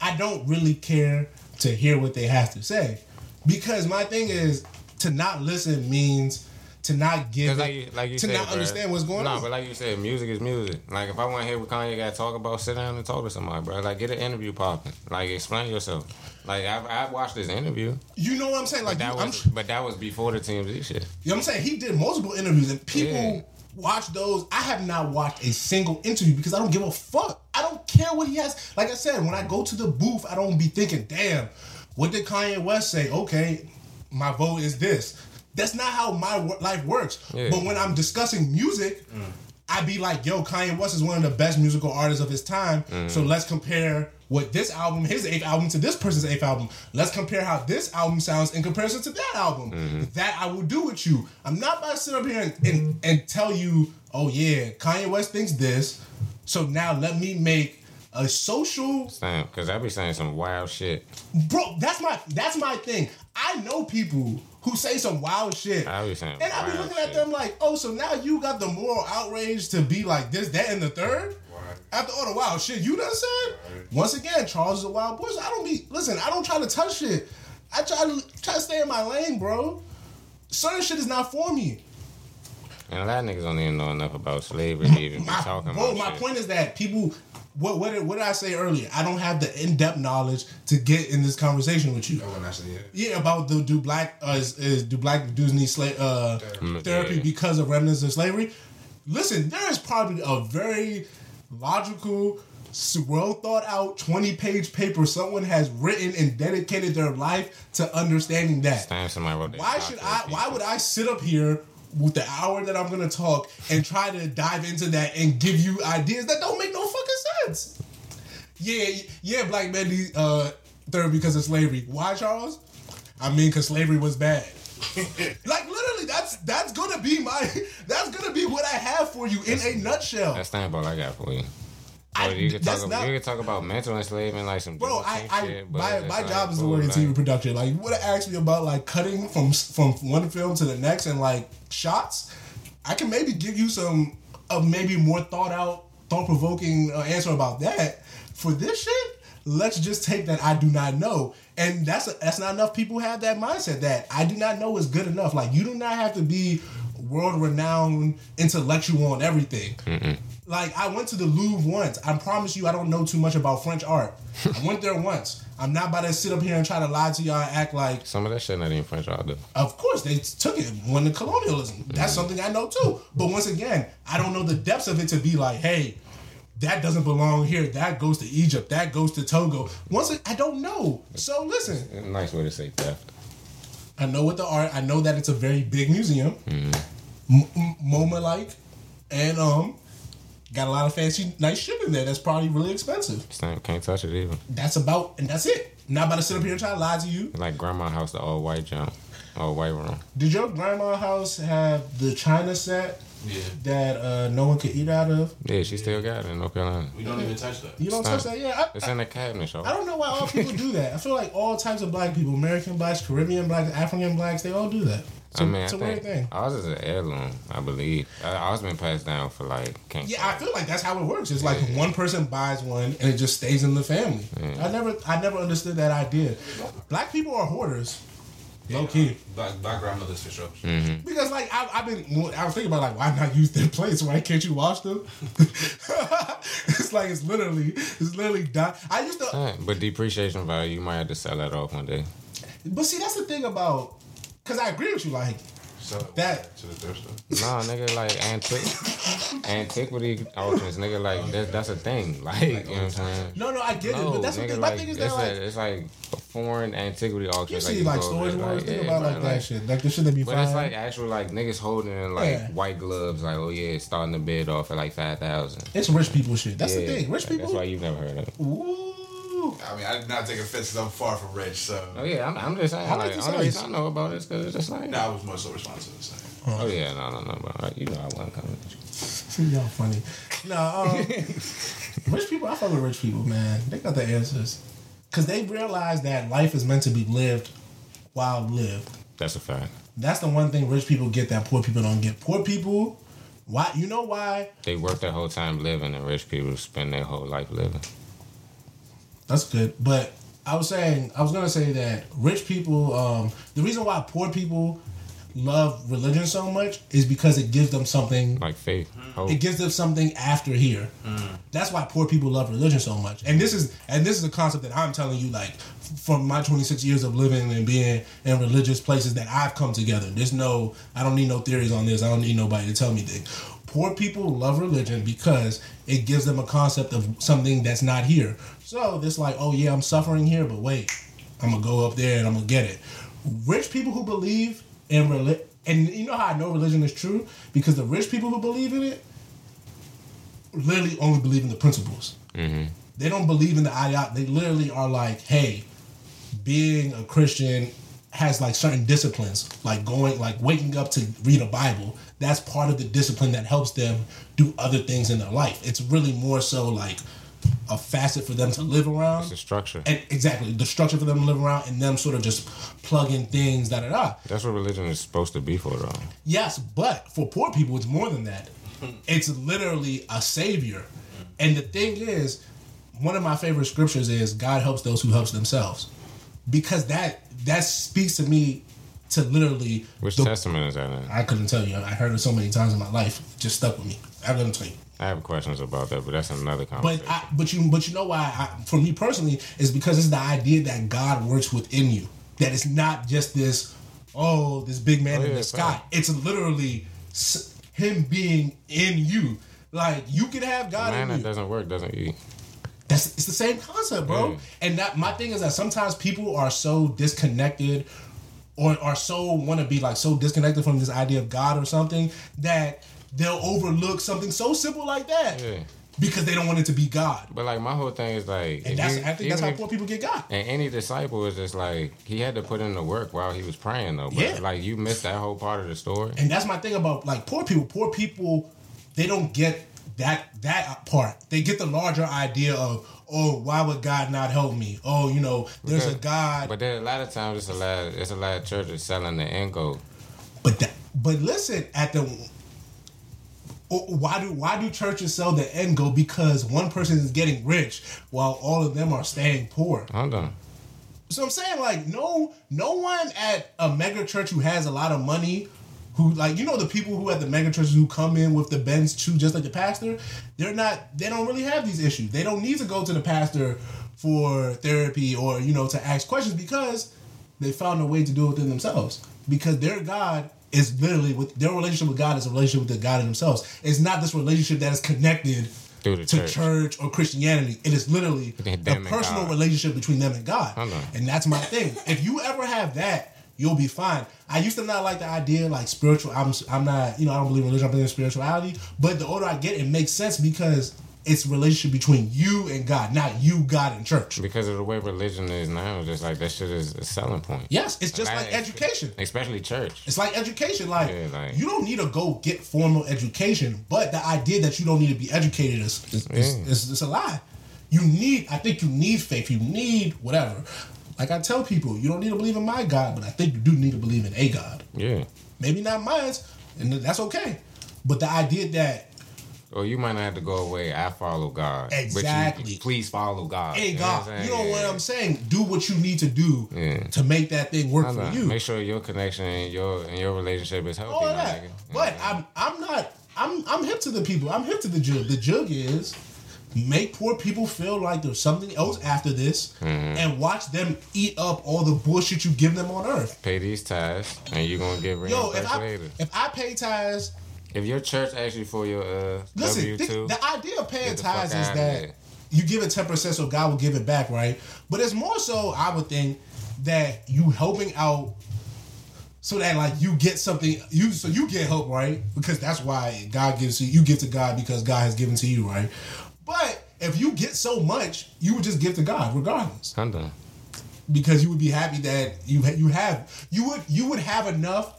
I don't really care to hear what they have to say because my thing is to not listen means to not give like you, like you to said, not bruh. understand what's going no, on. but like you said, music is music. Like if I want to hear what Kanye got to talk about, sit down and talk to somebody, bro. Like get an interview popping. Like explain yourself. Like I, I watched this interview, you know what I'm saying? Like that you, I'm, was, but that was before the TMZ shit. You know what I'm saying? He did multiple interviews and people Yeah. watch those. I have not watched a single interview because I don't give a fuck. I don't care what he has. Like I said, when I go to the booth, I don't be thinking, damn, what did Kanye West say? Okay, my vote is this. That's not how my life works. Yeah. But when I'm discussing music, mm. I'd be like, yo, Kanye West is one of the best musical artists of his time. Mm. So let's compare what this album, his eighth album, to this person's eighth album. Let's compare how this album sounds in comparison to that album. Mm-hmm. That I will do with you. I'm not about to sit up here and, and, and tell you, oh yeah, Kanye West thinks this. So now let me make a social Damn, cause I be saying some wild shit. bro. That's my that's my thing. I know people who say some wild shit. I be saying And I be wild looking at them like, oh, so now you got the moral outrage to be like this, that, and the third? After all the wild shit you done said? Once again, Charles is a wild boy. So I don't be listen, I don't try to touch shit. I try to try to stay in my lane, bro. Certain shit is not for me. And a lot of niggas don't even know enough about slavery to even be My, talking bro, about my shit. point is that people what what did, what did I say earlier? I don't have the in-depth knowledge to get in this conversation with you. when I say. Yeah, about the do black uh, is, is do black dudes need slave uh, Mm, therapy yeah. because of remnants of slavery? Listen, there is probably a very logical, well thought out twenty page paper someone has written and dedicated their life to understanding that. Damn, somebody wrote that Why should I? Why would I sit up here with the hour that I'm gonna talk and try to dive into that and give you ideas that don't make no fucking sense? Yeah, yeah, black men need uh, therapy because of slavery. Why, Charles? I mean, because slavery was bad. (laughs) like literally, that's that's gonna be my (laughs) that's gonna be what I have for you in a nutshell. That's not all I got for you. I- you could talk. not- you could talk about mental enslavement, like some Bro, I, I shit, but my, my like, job is to work in TV production. Like, you would have asked me about like cutting from from one film to the next and like shots. I can maybe give you some a maybe more thought out, thought provoking uh, answer about that. For this shit, let's just take that I do not know, and that's a, that's not enough. People have that mindset that I do not know is good enough. Like, you do not have to be world renowned intellectual on everything. Like I went to the Louvre once. I promise you, I don't know too much about French art. I went there once. I'm not about to sit up here and try to lie to y'all and act like. Some of that shit not even French art though. Of course, they took it when the colonialism. That's something I know too. But once again, I don't know the depths of it to be like, hey, that doesn't belong here. That goes to Egypt. That goes to Togo. Once it, I don't know. So listen, Nice way to say theft. I know what the art. I know that it's a very big museum, Mm-hmm. M- m- MoMA like, and um, got a lot of fancy, nice shit in there. That's probably really expensive. Stamp can't touch it either. That's about, and that's it. Not about to sit up here and try to lie to you. Like grandma house, the all white jump. or white room. Did your grandma house have the china set Yeah. that uh, no one could eat out of? Yeah, she still got it in North Carolina. We don't even touch that. You don't It's touch not- that, yeah. I, It's in the cabinet, show. I don't know why all people do that. I feel like all types of black people, American blacks, Caribbean blacks, African blacks, they all do that. It's a, I mean, it's I a weird think thing. ours is an heirloom, I believe. Uh, Ours been passed down for like can't Yeah, I feel like that's how it works. It's like one person buys one and it just stays in the family. I never, I never understood that idea. Black people are hoarders, low key. Black, black grandmothers for sure. Mm. Because like I, I've been, I was thinking about like why not use their plates? Why can't you wash them? (laughs) it's like it's literally, it's literally done. I used to, Yeah, but depreciation value, you might have to sell that off one day. but see that's the thing about, because I agree with you. Like So That- to the thrift store. Nah, nigga, like antiqu- (laughs) antiquity auctions, nigga, like that, that's a thing. Like, you know what I'm saying? no, no, I get it, but that's what nigga, the, my like, thing is that like. a, it's like foreign antiquity auction. You see, like storage wars, think yeah, about bro, like that shit, like the shit that be But fine. it's like actual like niggas holding like Yeah. white gloves, like oh yeah, starting the bid off at like five thousand. it's rich people shit. That's yeah, the thing. Rich like, people. That's why you've never heard of it. Ooh. I mean, I did not take offense because I'm far from rich, so. Oh yeah, I'm, I'm just saying. I like like, the the only reason size. I know about this because it's just like. No, I was more so responsive. So. Oh yeah, no, no, no, bro. You know I wasn't coming. with you. See, y'all funny. No, um, (laughs) rich people. I fuck with rich people, man. They got the answers because they realize that life is meant to be lived while lived. That's a fact. That's the one thing rich people get that poor people don't get. Poor people, why? You know why? They work their whole time living, and rich people spend their whole life living. That's good. But I was saying, I was gonna say that rich people, um, the reason why poor people love religion so much is because it gives them something Like faith, hope. it gives them something after here. That's why poor people love religion so much. And this is and this is a concept that I'm telling you, like from my 26 years of living and being in religious places that I've come together. There's no, I don't need no theories on this. I don't need nobody to tell me things. Poor people love religion because it gives them a concept of something that's not here. So this like, oh yeah, I'm suffering here, but wait, I'm gonna go up there and I'm gonna get it. Rich people who believe in religion, and you know how I know religion is true because the rich people who believe in it literally only believe in the principles. Mm-hmm. They don't believe in the ideology. They literally are like, hey, being a Christian has like certain disciplines, like going, like waking up to read a Bible. That's part of the discipline that helps them do other things in their life. It's really more so like a facet for them to live around. It's a structure. And exactly the structure for them to live around, and them sort of just plug in things, da da da. That's what religion is supposed to be for, though. Yes, but for poor people, it's more than that. It's literally a savior. And the thing is, one of my favorite scriptures is God helps those who helps themselves. Because that that speaks to me to literally Which the- testament is that in? I couldn't tell you. I heard it so many times in my life. It just stuck with me. I couldn't tell you. I have questions about that, but that's another But conversation. I, but you but you know why? I, for me personally, is because it's the idea that God works within you. That it's not just this, oh, this big man Oh, in yeah, the sky. It's literally s- him being in you. Like you can have God Man in that you. doesn't work doesn't eat. That's it's the same concept, bro. Yeah. And that my thing is that sometimes people are so disconnected or are so want to be like so disconnected from this idea of God or something that they'll overlook something so simple like that Yeah. because they don't want it to be God. But like my whole thing is like, And that's you- I think that's how if- poor people get God. And any disciple is just like he had to put in the work while he was praying though. But Yeah. like you missed that whole part of the story. And that's my thing about like poor people. Poor people, they don't get that that part. They get the larger idea of, oh, why would God not help me? Oh, you know, there's a God. But then a lot of times it's a lot it's a lot of churches selling the end goal. But that, but listen, at the why do why do churches sell the end goal? Because one person is getting rich while all of them are staying poor. Hold on. So I'm saying like no no one at a mega church who has a lot of money who like you know the people who at the mega churches who come in with the Benz too just like the pastor they're not they don't really have these issues they don't need to go to the pastor for therapy or you know to ask questions because they found a way to do it within themselves because their God is literally with their relationship with God is a relationship with the God in themselves it's not this relationship that is connected to church. church. or Christianity. It is literally a personal relationship between them and God. And that's my thing. If you ever have that, you'll be fine. I used to not like the idea like spiritual. I'm I'm not you know I don't believe in religion. I believe in spirituality. But the older I get, it makes sense because it's a relationship between you and God, not you, God, and church. Because of the way religion is now, just like that shit is a selling point. Yes, it's just like Like, education. Especially church. It's like education. Like, Yeah, like- you don't need to go get formal education, but the idea that you don't need to be educated is is, is, is, is a lie. You need, I think, you need faith. You need whatever. Like I tell people, you don't need to believe in my God, but I think you do need to believe in a God. Yeah. Maybe not mine, and that's okay. But the idea that Or you might not have to go away. I follow God. But you- Exactly. please follow God. Hey You know God, what I'm you know saying? what I'm saying? Do what you need to do Yeah. to make that thing work for you. Make sure your connection and your and your relationship is healthy. all that. nigga. But I'm I'm not I'm I'm hip to the people. I'm hip to the jug. The jug is make poor people feel like there's something else after this Mm-hmm. and watch them eat up all the bullshit you give them on earth. pay these tithes and you're gonna get Yo, reimbursed if I later. if I pay tithes, If your church asks you for your uh, listen, W-2, the idea of paying tithes is that you give it ten percent so God will give it back, right? But it's more so I would think that you helping out so that like you get something you so you get help right because that's why God gives you you give to God because God has given to you right but if you get so much you would just give to God regardless done. because you would be happy that you ha- you have you would you would have enough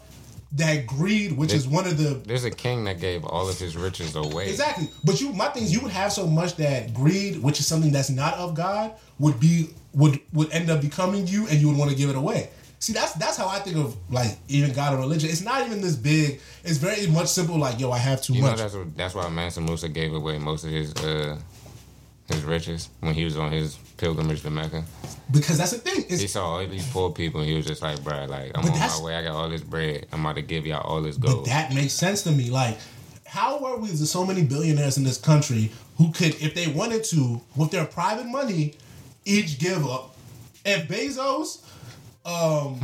that greed which is one of the There's a king that gave all of his riches away. Exactly. But you my thing is you would have so much that greed, which is something that's not of God, would be would would end up becoming you and you would want to give it away. See, that's that's how I think of like even God and religion. It's not even this big. It's very much simple. Like, yo, I have too You know much. that's what, that's why Mansa Musa gave away most of his uh his riches when he was on his pilgrimage to Mecca. because that's the thing. It's, He saw all these poor people and he was just like, bruh, like I'm on my way. I got all this bread. I'm about to give y'all all this but gold. that makes sense to me. Like, how are we? So many billionaires in this country who could, if they wanted to, with their private money, each give up. If Bezos, um,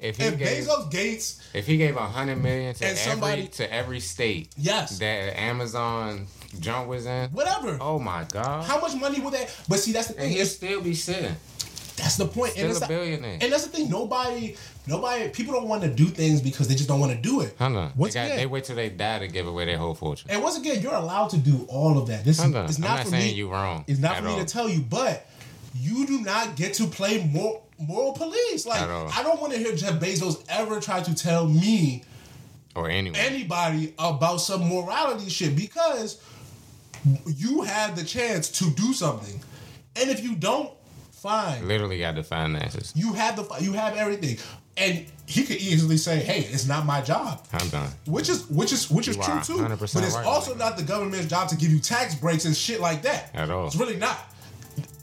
if he if gave Bezos Gates, if he gave a hundred million to every somebody- to every state yes, that Amazon junk was in, whatever. oh my god, How much money would that? But see, that's the and thing. he'll still be sitting. that's the point. Still and, a billionaire. and that's the thing. Nobody, nobody, people don't want to do things because they just don't want to do it. Know. They, Once got, again, they wait till they die to give away their whole fortune. and once again, you're allowed to do all of that. This is it's I'm not, not for saying me. you wrong It's not for me all. to tell you, but you do not get to play more moral police. Like I don't want to hear Jeff Bezos ever try to tell me Or anyone. anybody about some morality shit because you have the chance to do something, and if you don't, fine. Literally got the finances. You have the you have everything, and he could easily say, "Hey, it's not my job," I'm done. which is which is which is true too. But it's right, also not the government's job to give you tax breaks and shit like that. At all. It's really not.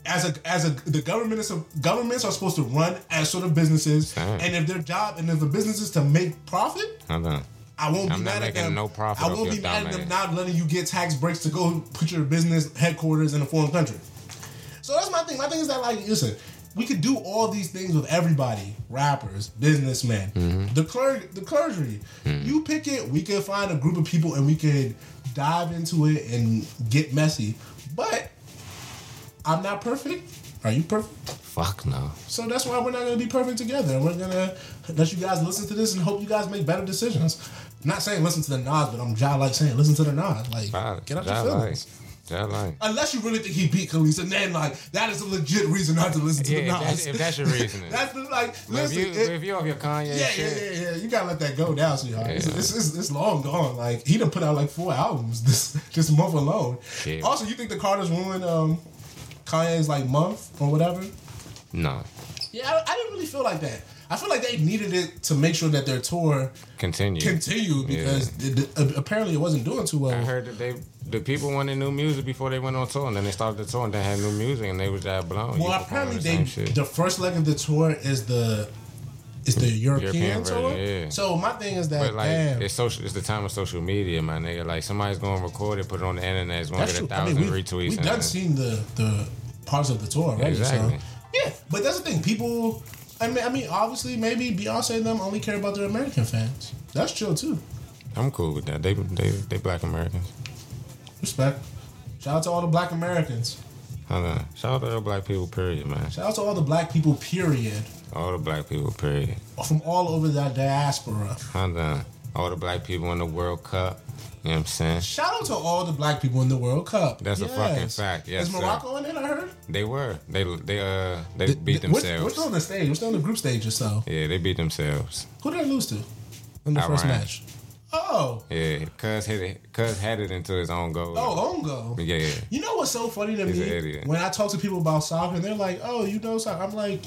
As a as a the government is a, governments are supposed to run as sort of businesses, Same. and if their job and if the business is to make profit, I'm done. I won't be I'm not mad at them. no profit I won't be mad at them not letting you get tax breaks to go put your business headquarters in a foreign country. So that's my thing. My thing is that like, listen, we could do all these things with everybody, rappers, businessmen, Mm-hmm. the clergy, the clergy. You pick it. We could find a group of people and we could dive into it and get messy. But I'm not perfect. Are you perfect? Fuck no. So that's why we're not going to be perfect together. We're going to let you guys listen to this and hope you guys make better decisions. I'm not saying listen to the Nas, but I'm Jai like saying listen to the Nas. Like, Fuck. get out your feelings. Like. Unless you really think he beat Kelis, and then like that is a legit reason not to listen to Yeah, the if Nas. that's, if that's your (laughs) reasoning. that's the, like But if you it- if you off your Kanye yeah, yeah, shit, yeah, yeah. You gotta let that go down, sweetheart. It's, Yeah. it's, it's, it's long gone. Like he done put out like four albums (laughs) this this month alone. Yeah. Also, you think the Carters ruined um, Kanye's like month or whatever? no. Yeah, I, I didn't really feel like that. I feel like they needed it to make sure that their tour Continue. continued because it, it- uh, apparently it wasn't doing too well. I heard that they the people wanted new music before they went on tour, and then they started the tour and they had new music, and they was that blown. Well, apparently the they the first leg of the tour is the is the European, European tour. version, yeah. So my thing is that But like damn, it's social, it's the time of social media, my nigga. Like somebody's gonna record it, put it on the internet, it's gonna that's get a true. I thousand mean, we've, retweets. we've done seen the the parts of the tour right? Exactly. So yeah, but that's the thing. People, I mean, I mean, obviously, maybe Beyonce and them only care about their American fans. That's chill too. I'm cool with that. They they they black Americans. Respect. Shout out to all the Black Americans. Hold on. Shout out to all black people, period, man. Shout out to all the Black people. Period. All the black people, period. From all over that diaspora. Hold on. All the black people in the World Cup. You know what I'm saying? Shout out to all the black people in the World Cup. That's a fucking fact. Yes, Is. Morocco in it? I heard. They were. They they uh they Th- beat th- we're- We're, themselves. still on the stage. We're still on the group stage or so. Yeah, they beat themselves. Who did they lose to in the first match? Oh, Yeah, Cuz hit it. Cuz had it into his own goal. oh, own goal. Yeah, You know what's so funny to He's me? When I talk to people about soccer, and they're like, "Oh, you know soccer." I'm like,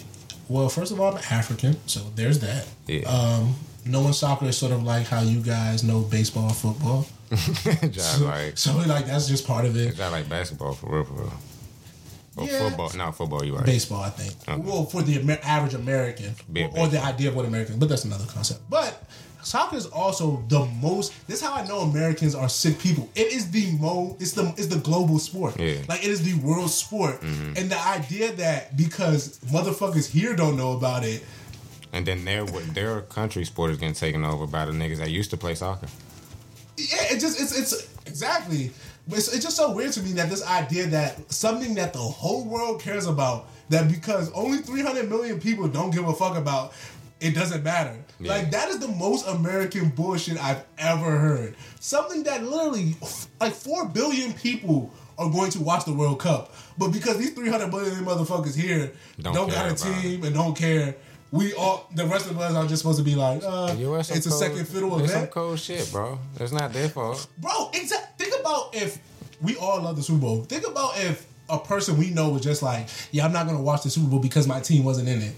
"Well, first of all, I'm African, so there's that." Yeah. Um, knowing soccer is sort of like how you guys know baseball, football. (laughs) Just like So like that's just part of it. it's not like basketball for real, for real. Or Yeah. football. not football. You right. Baseball, I think. Okay. Well, for the Amer- average American, or, or the idea of what American, but that's another concept. But soccer is also the most. This is how I know Americans are sick people. It is the mo. It's the it's the global sport. Yeah. Mm-hmm. Like it is the world sport, and the idea that because motherfuckers here don't know about it, And then their their country sport is getting taken over by the niggas that used to play soccer. Yeah, it just it's it's exactly. But it's, it's just so weird to me that this idea that something that the whole world cares about, that because only 300 million people don't give a fuck about, it doesn't matter. Yeah. Like that is the most American bullshit I've ever heard. Something that literally like 4 billion people are going to watch the World Cup, but because these 300 million motherfuckers here Don't don't, got a team and don't care. We all the rest of us are just supposed to be like, uh, You wear some it's a cold- second fiddle it's some event. cold shit, bro. It's not their fault. Bro, exact. Think about if we all love the Super Bowl. Think about if a person we know was just like, "Yeah, I'm not gonna watch the Super Bowl because my team wasn't in it."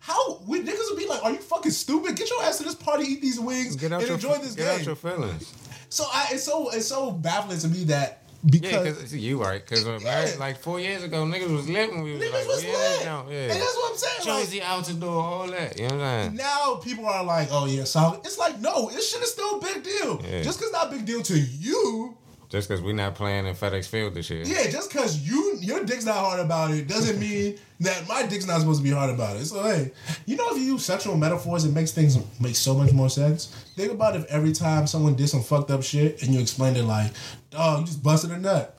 How we niggas would be like, "Are you fucking stupid? Get your ass to this party, eat these wings, Get and your enjoy this get game." out your feelings. so I, it's so it's so baffling to me that because because you right. Because uh, Yeah. like four years ago, niggas was lit when we was niggas like, was oh, yeah, lit, yeah, yeah. and that's what I'm saying. like, Jersey out to do all that. You know what I'm saying? now people are like, "Oh yeah, soccer." It's like, no, this shit is still a big deal. Yeah. Just because not a big deal to you. Just because we're not playing in FedEx Field this year. Yeah, just because you your dick's not hard about it doesn't (laughs) mean that my dick's not supposed to be hard about it. So hey, you know if you use sexual metaphors, it makes things make so much more sense. Think about if every time someone did some fucked up shit and you explained it like, dog, you just busted a nut.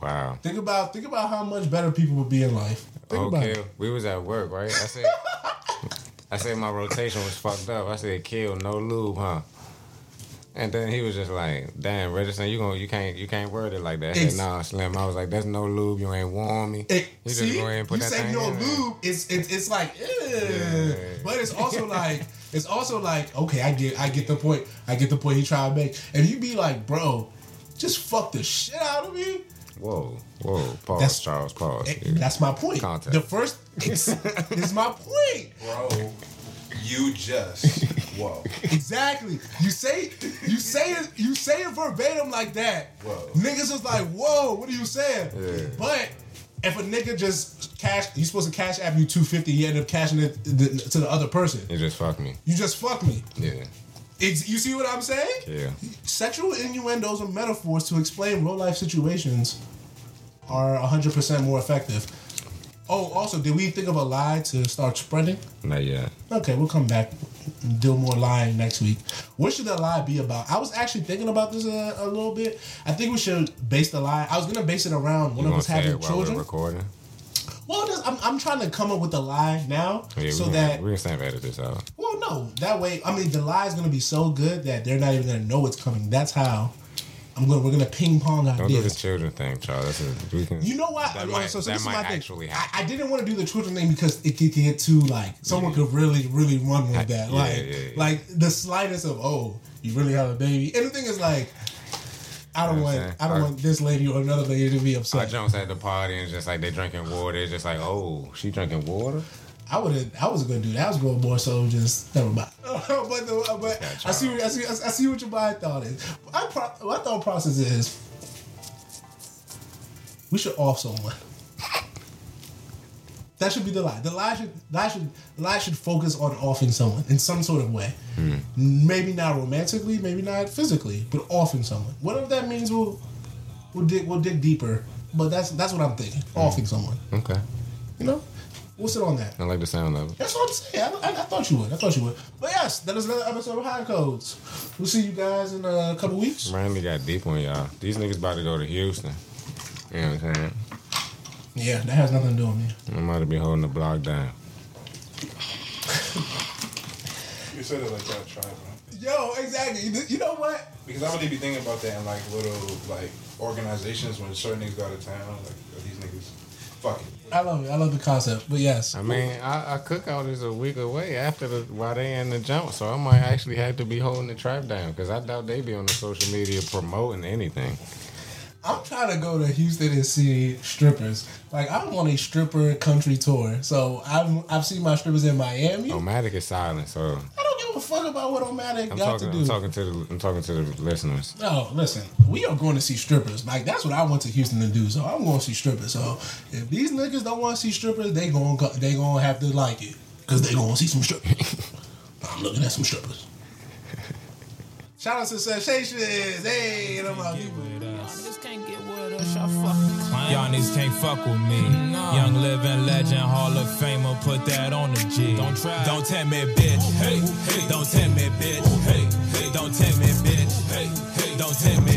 Wow. Think about think about how much better people would be in life. Think about Okay, we was at work, right? I said, (laughs) I said my rotation was fucked up. I said, "Kill no lube, huh?" And then he was just like, "Damn, Richardson, you gonna you can't you can't word it like that." I said, nah, Slim. I was like, "That's no lube. You ain't warm me." It, You just see, go ahead and put you that say thing no in lube. It's it's it's like, eh. but it's also like it's also like okay, I get I get the point. I get the point he trying to make. And you be like, bro, just fuck the shit out of me. Whoa, whoa, pause, That's- Charles, pause. Eh, Yeah. That's my point. Context. The first this is my point. Bro, you just (laughs) whoa. Exactly. You say you say it you say it verbatim like that. Whoa. Niggas is like, whoa, what are you saying? Yeah. But if a nigga just cash, you supposed to cash app you two fifty, you end up cashing it to the other person. You just fuck me. You just fuck me. Yeah, It's, you see what I'm saying? yeah. Sexual innuendos and metaphors to explain real life situations are 100% more effective. Oh, also, did we think of a lie to start spreading? Not yet. Okay, we'll come back and do more lying next week. What should the lie be about? I was actually thinking about this a, a little bit. I think we should base the lie. I was gonna base it around one You of us having we're children. recording? Well, I'm, I'm trying to come up with a lie now, oh, Yeah, so we that can, we can stand edit this out. well, no, that way. I mean, the lie is gonna be so good that they're not even gonna know it's coming. That's how I'm gonna. We're gonna ping pong ideas. Don't do the ideas. children thing, Charles. That's a, we can. You know what? That might, so, so that this is might my thing. actually I, happen. I didn't want to do the children thing because it could get too like someone could really, really run with that. Yeah, Like, yeah, yeah. like the slightest of oh, you really have a baby. And the thing is like, I don't You know want, saying? I don't I- want this lady or another lady to be Our upset. Jones at the party and just like they drinking water. It's just like, oh, she drinking water. I would have, I was gonna do that. I was going more so just never mind. (laughs) but the, but Yeah, I see, I see, I see what your mind thought is. My, pro, my thought process is we should off someone. (laughs) That should be the lie. The lie should, lie should, the lie should focus on offing someone in some sort of way. Hmm. Maybe not romantically, maybe not physically, but offing someone. Whatever that means, we'll we'll dig we'll dig deeper. But that's that's what I'm thinking. Hmm. Offing someone. Okay, You know, we'll sit on that. I like the sound of it. That's what I'm saying. I, I, I thought you would. I thought you would. But yes, that is another episode of High Codes. We'll see you guys in a couple weeks. Miami got deep on y'all. These niggas about to go to Houston. You know what I'm saying? Yeah, that has nothing to do with me. I might be holding the blog down. You said it like that, try, bro. Yo, exactly. You- You know what? Because I really be thinking about that in like little like organizations when certain niggas go out of town. Like oh, these niggas, fuck it. I love it. I love the concept. But yes, I mean, I, cookout is a week away after the while they in the jump, so I might actually have to be holding the trap down because I doubt they be on the social media promoting anything. I'm trying to go to Houston and see strippers. Like I'm on a stripper country tour, so I've I've seen my strippers in Miami. Omatic is silent, so I don't give a fuck about what Omatic I'm got talking. to do. I'm talking to the. I'm talking to the listeners. No, listen, we are going to see strippers. Like that's what I went to Houston to do. So I'm going to see strippers. So if these niggas don't want to see strippers, they going to they gonna have to like it because they going to see some strippers. (laughs) I'm looking at some strippers. Shout out to Sensations. Hey, and I'm like, Niggas can't get with us, y'all fucking niggas can't fuck with me. Young living legend, Hall of Famer, put that on the G. Don't try. Don't tempt me, bitch. Hey, hey. Don't tempt me, bitch. Hey, hey. Don't tempt me, bitch. Hey, hey. Don't tempt me,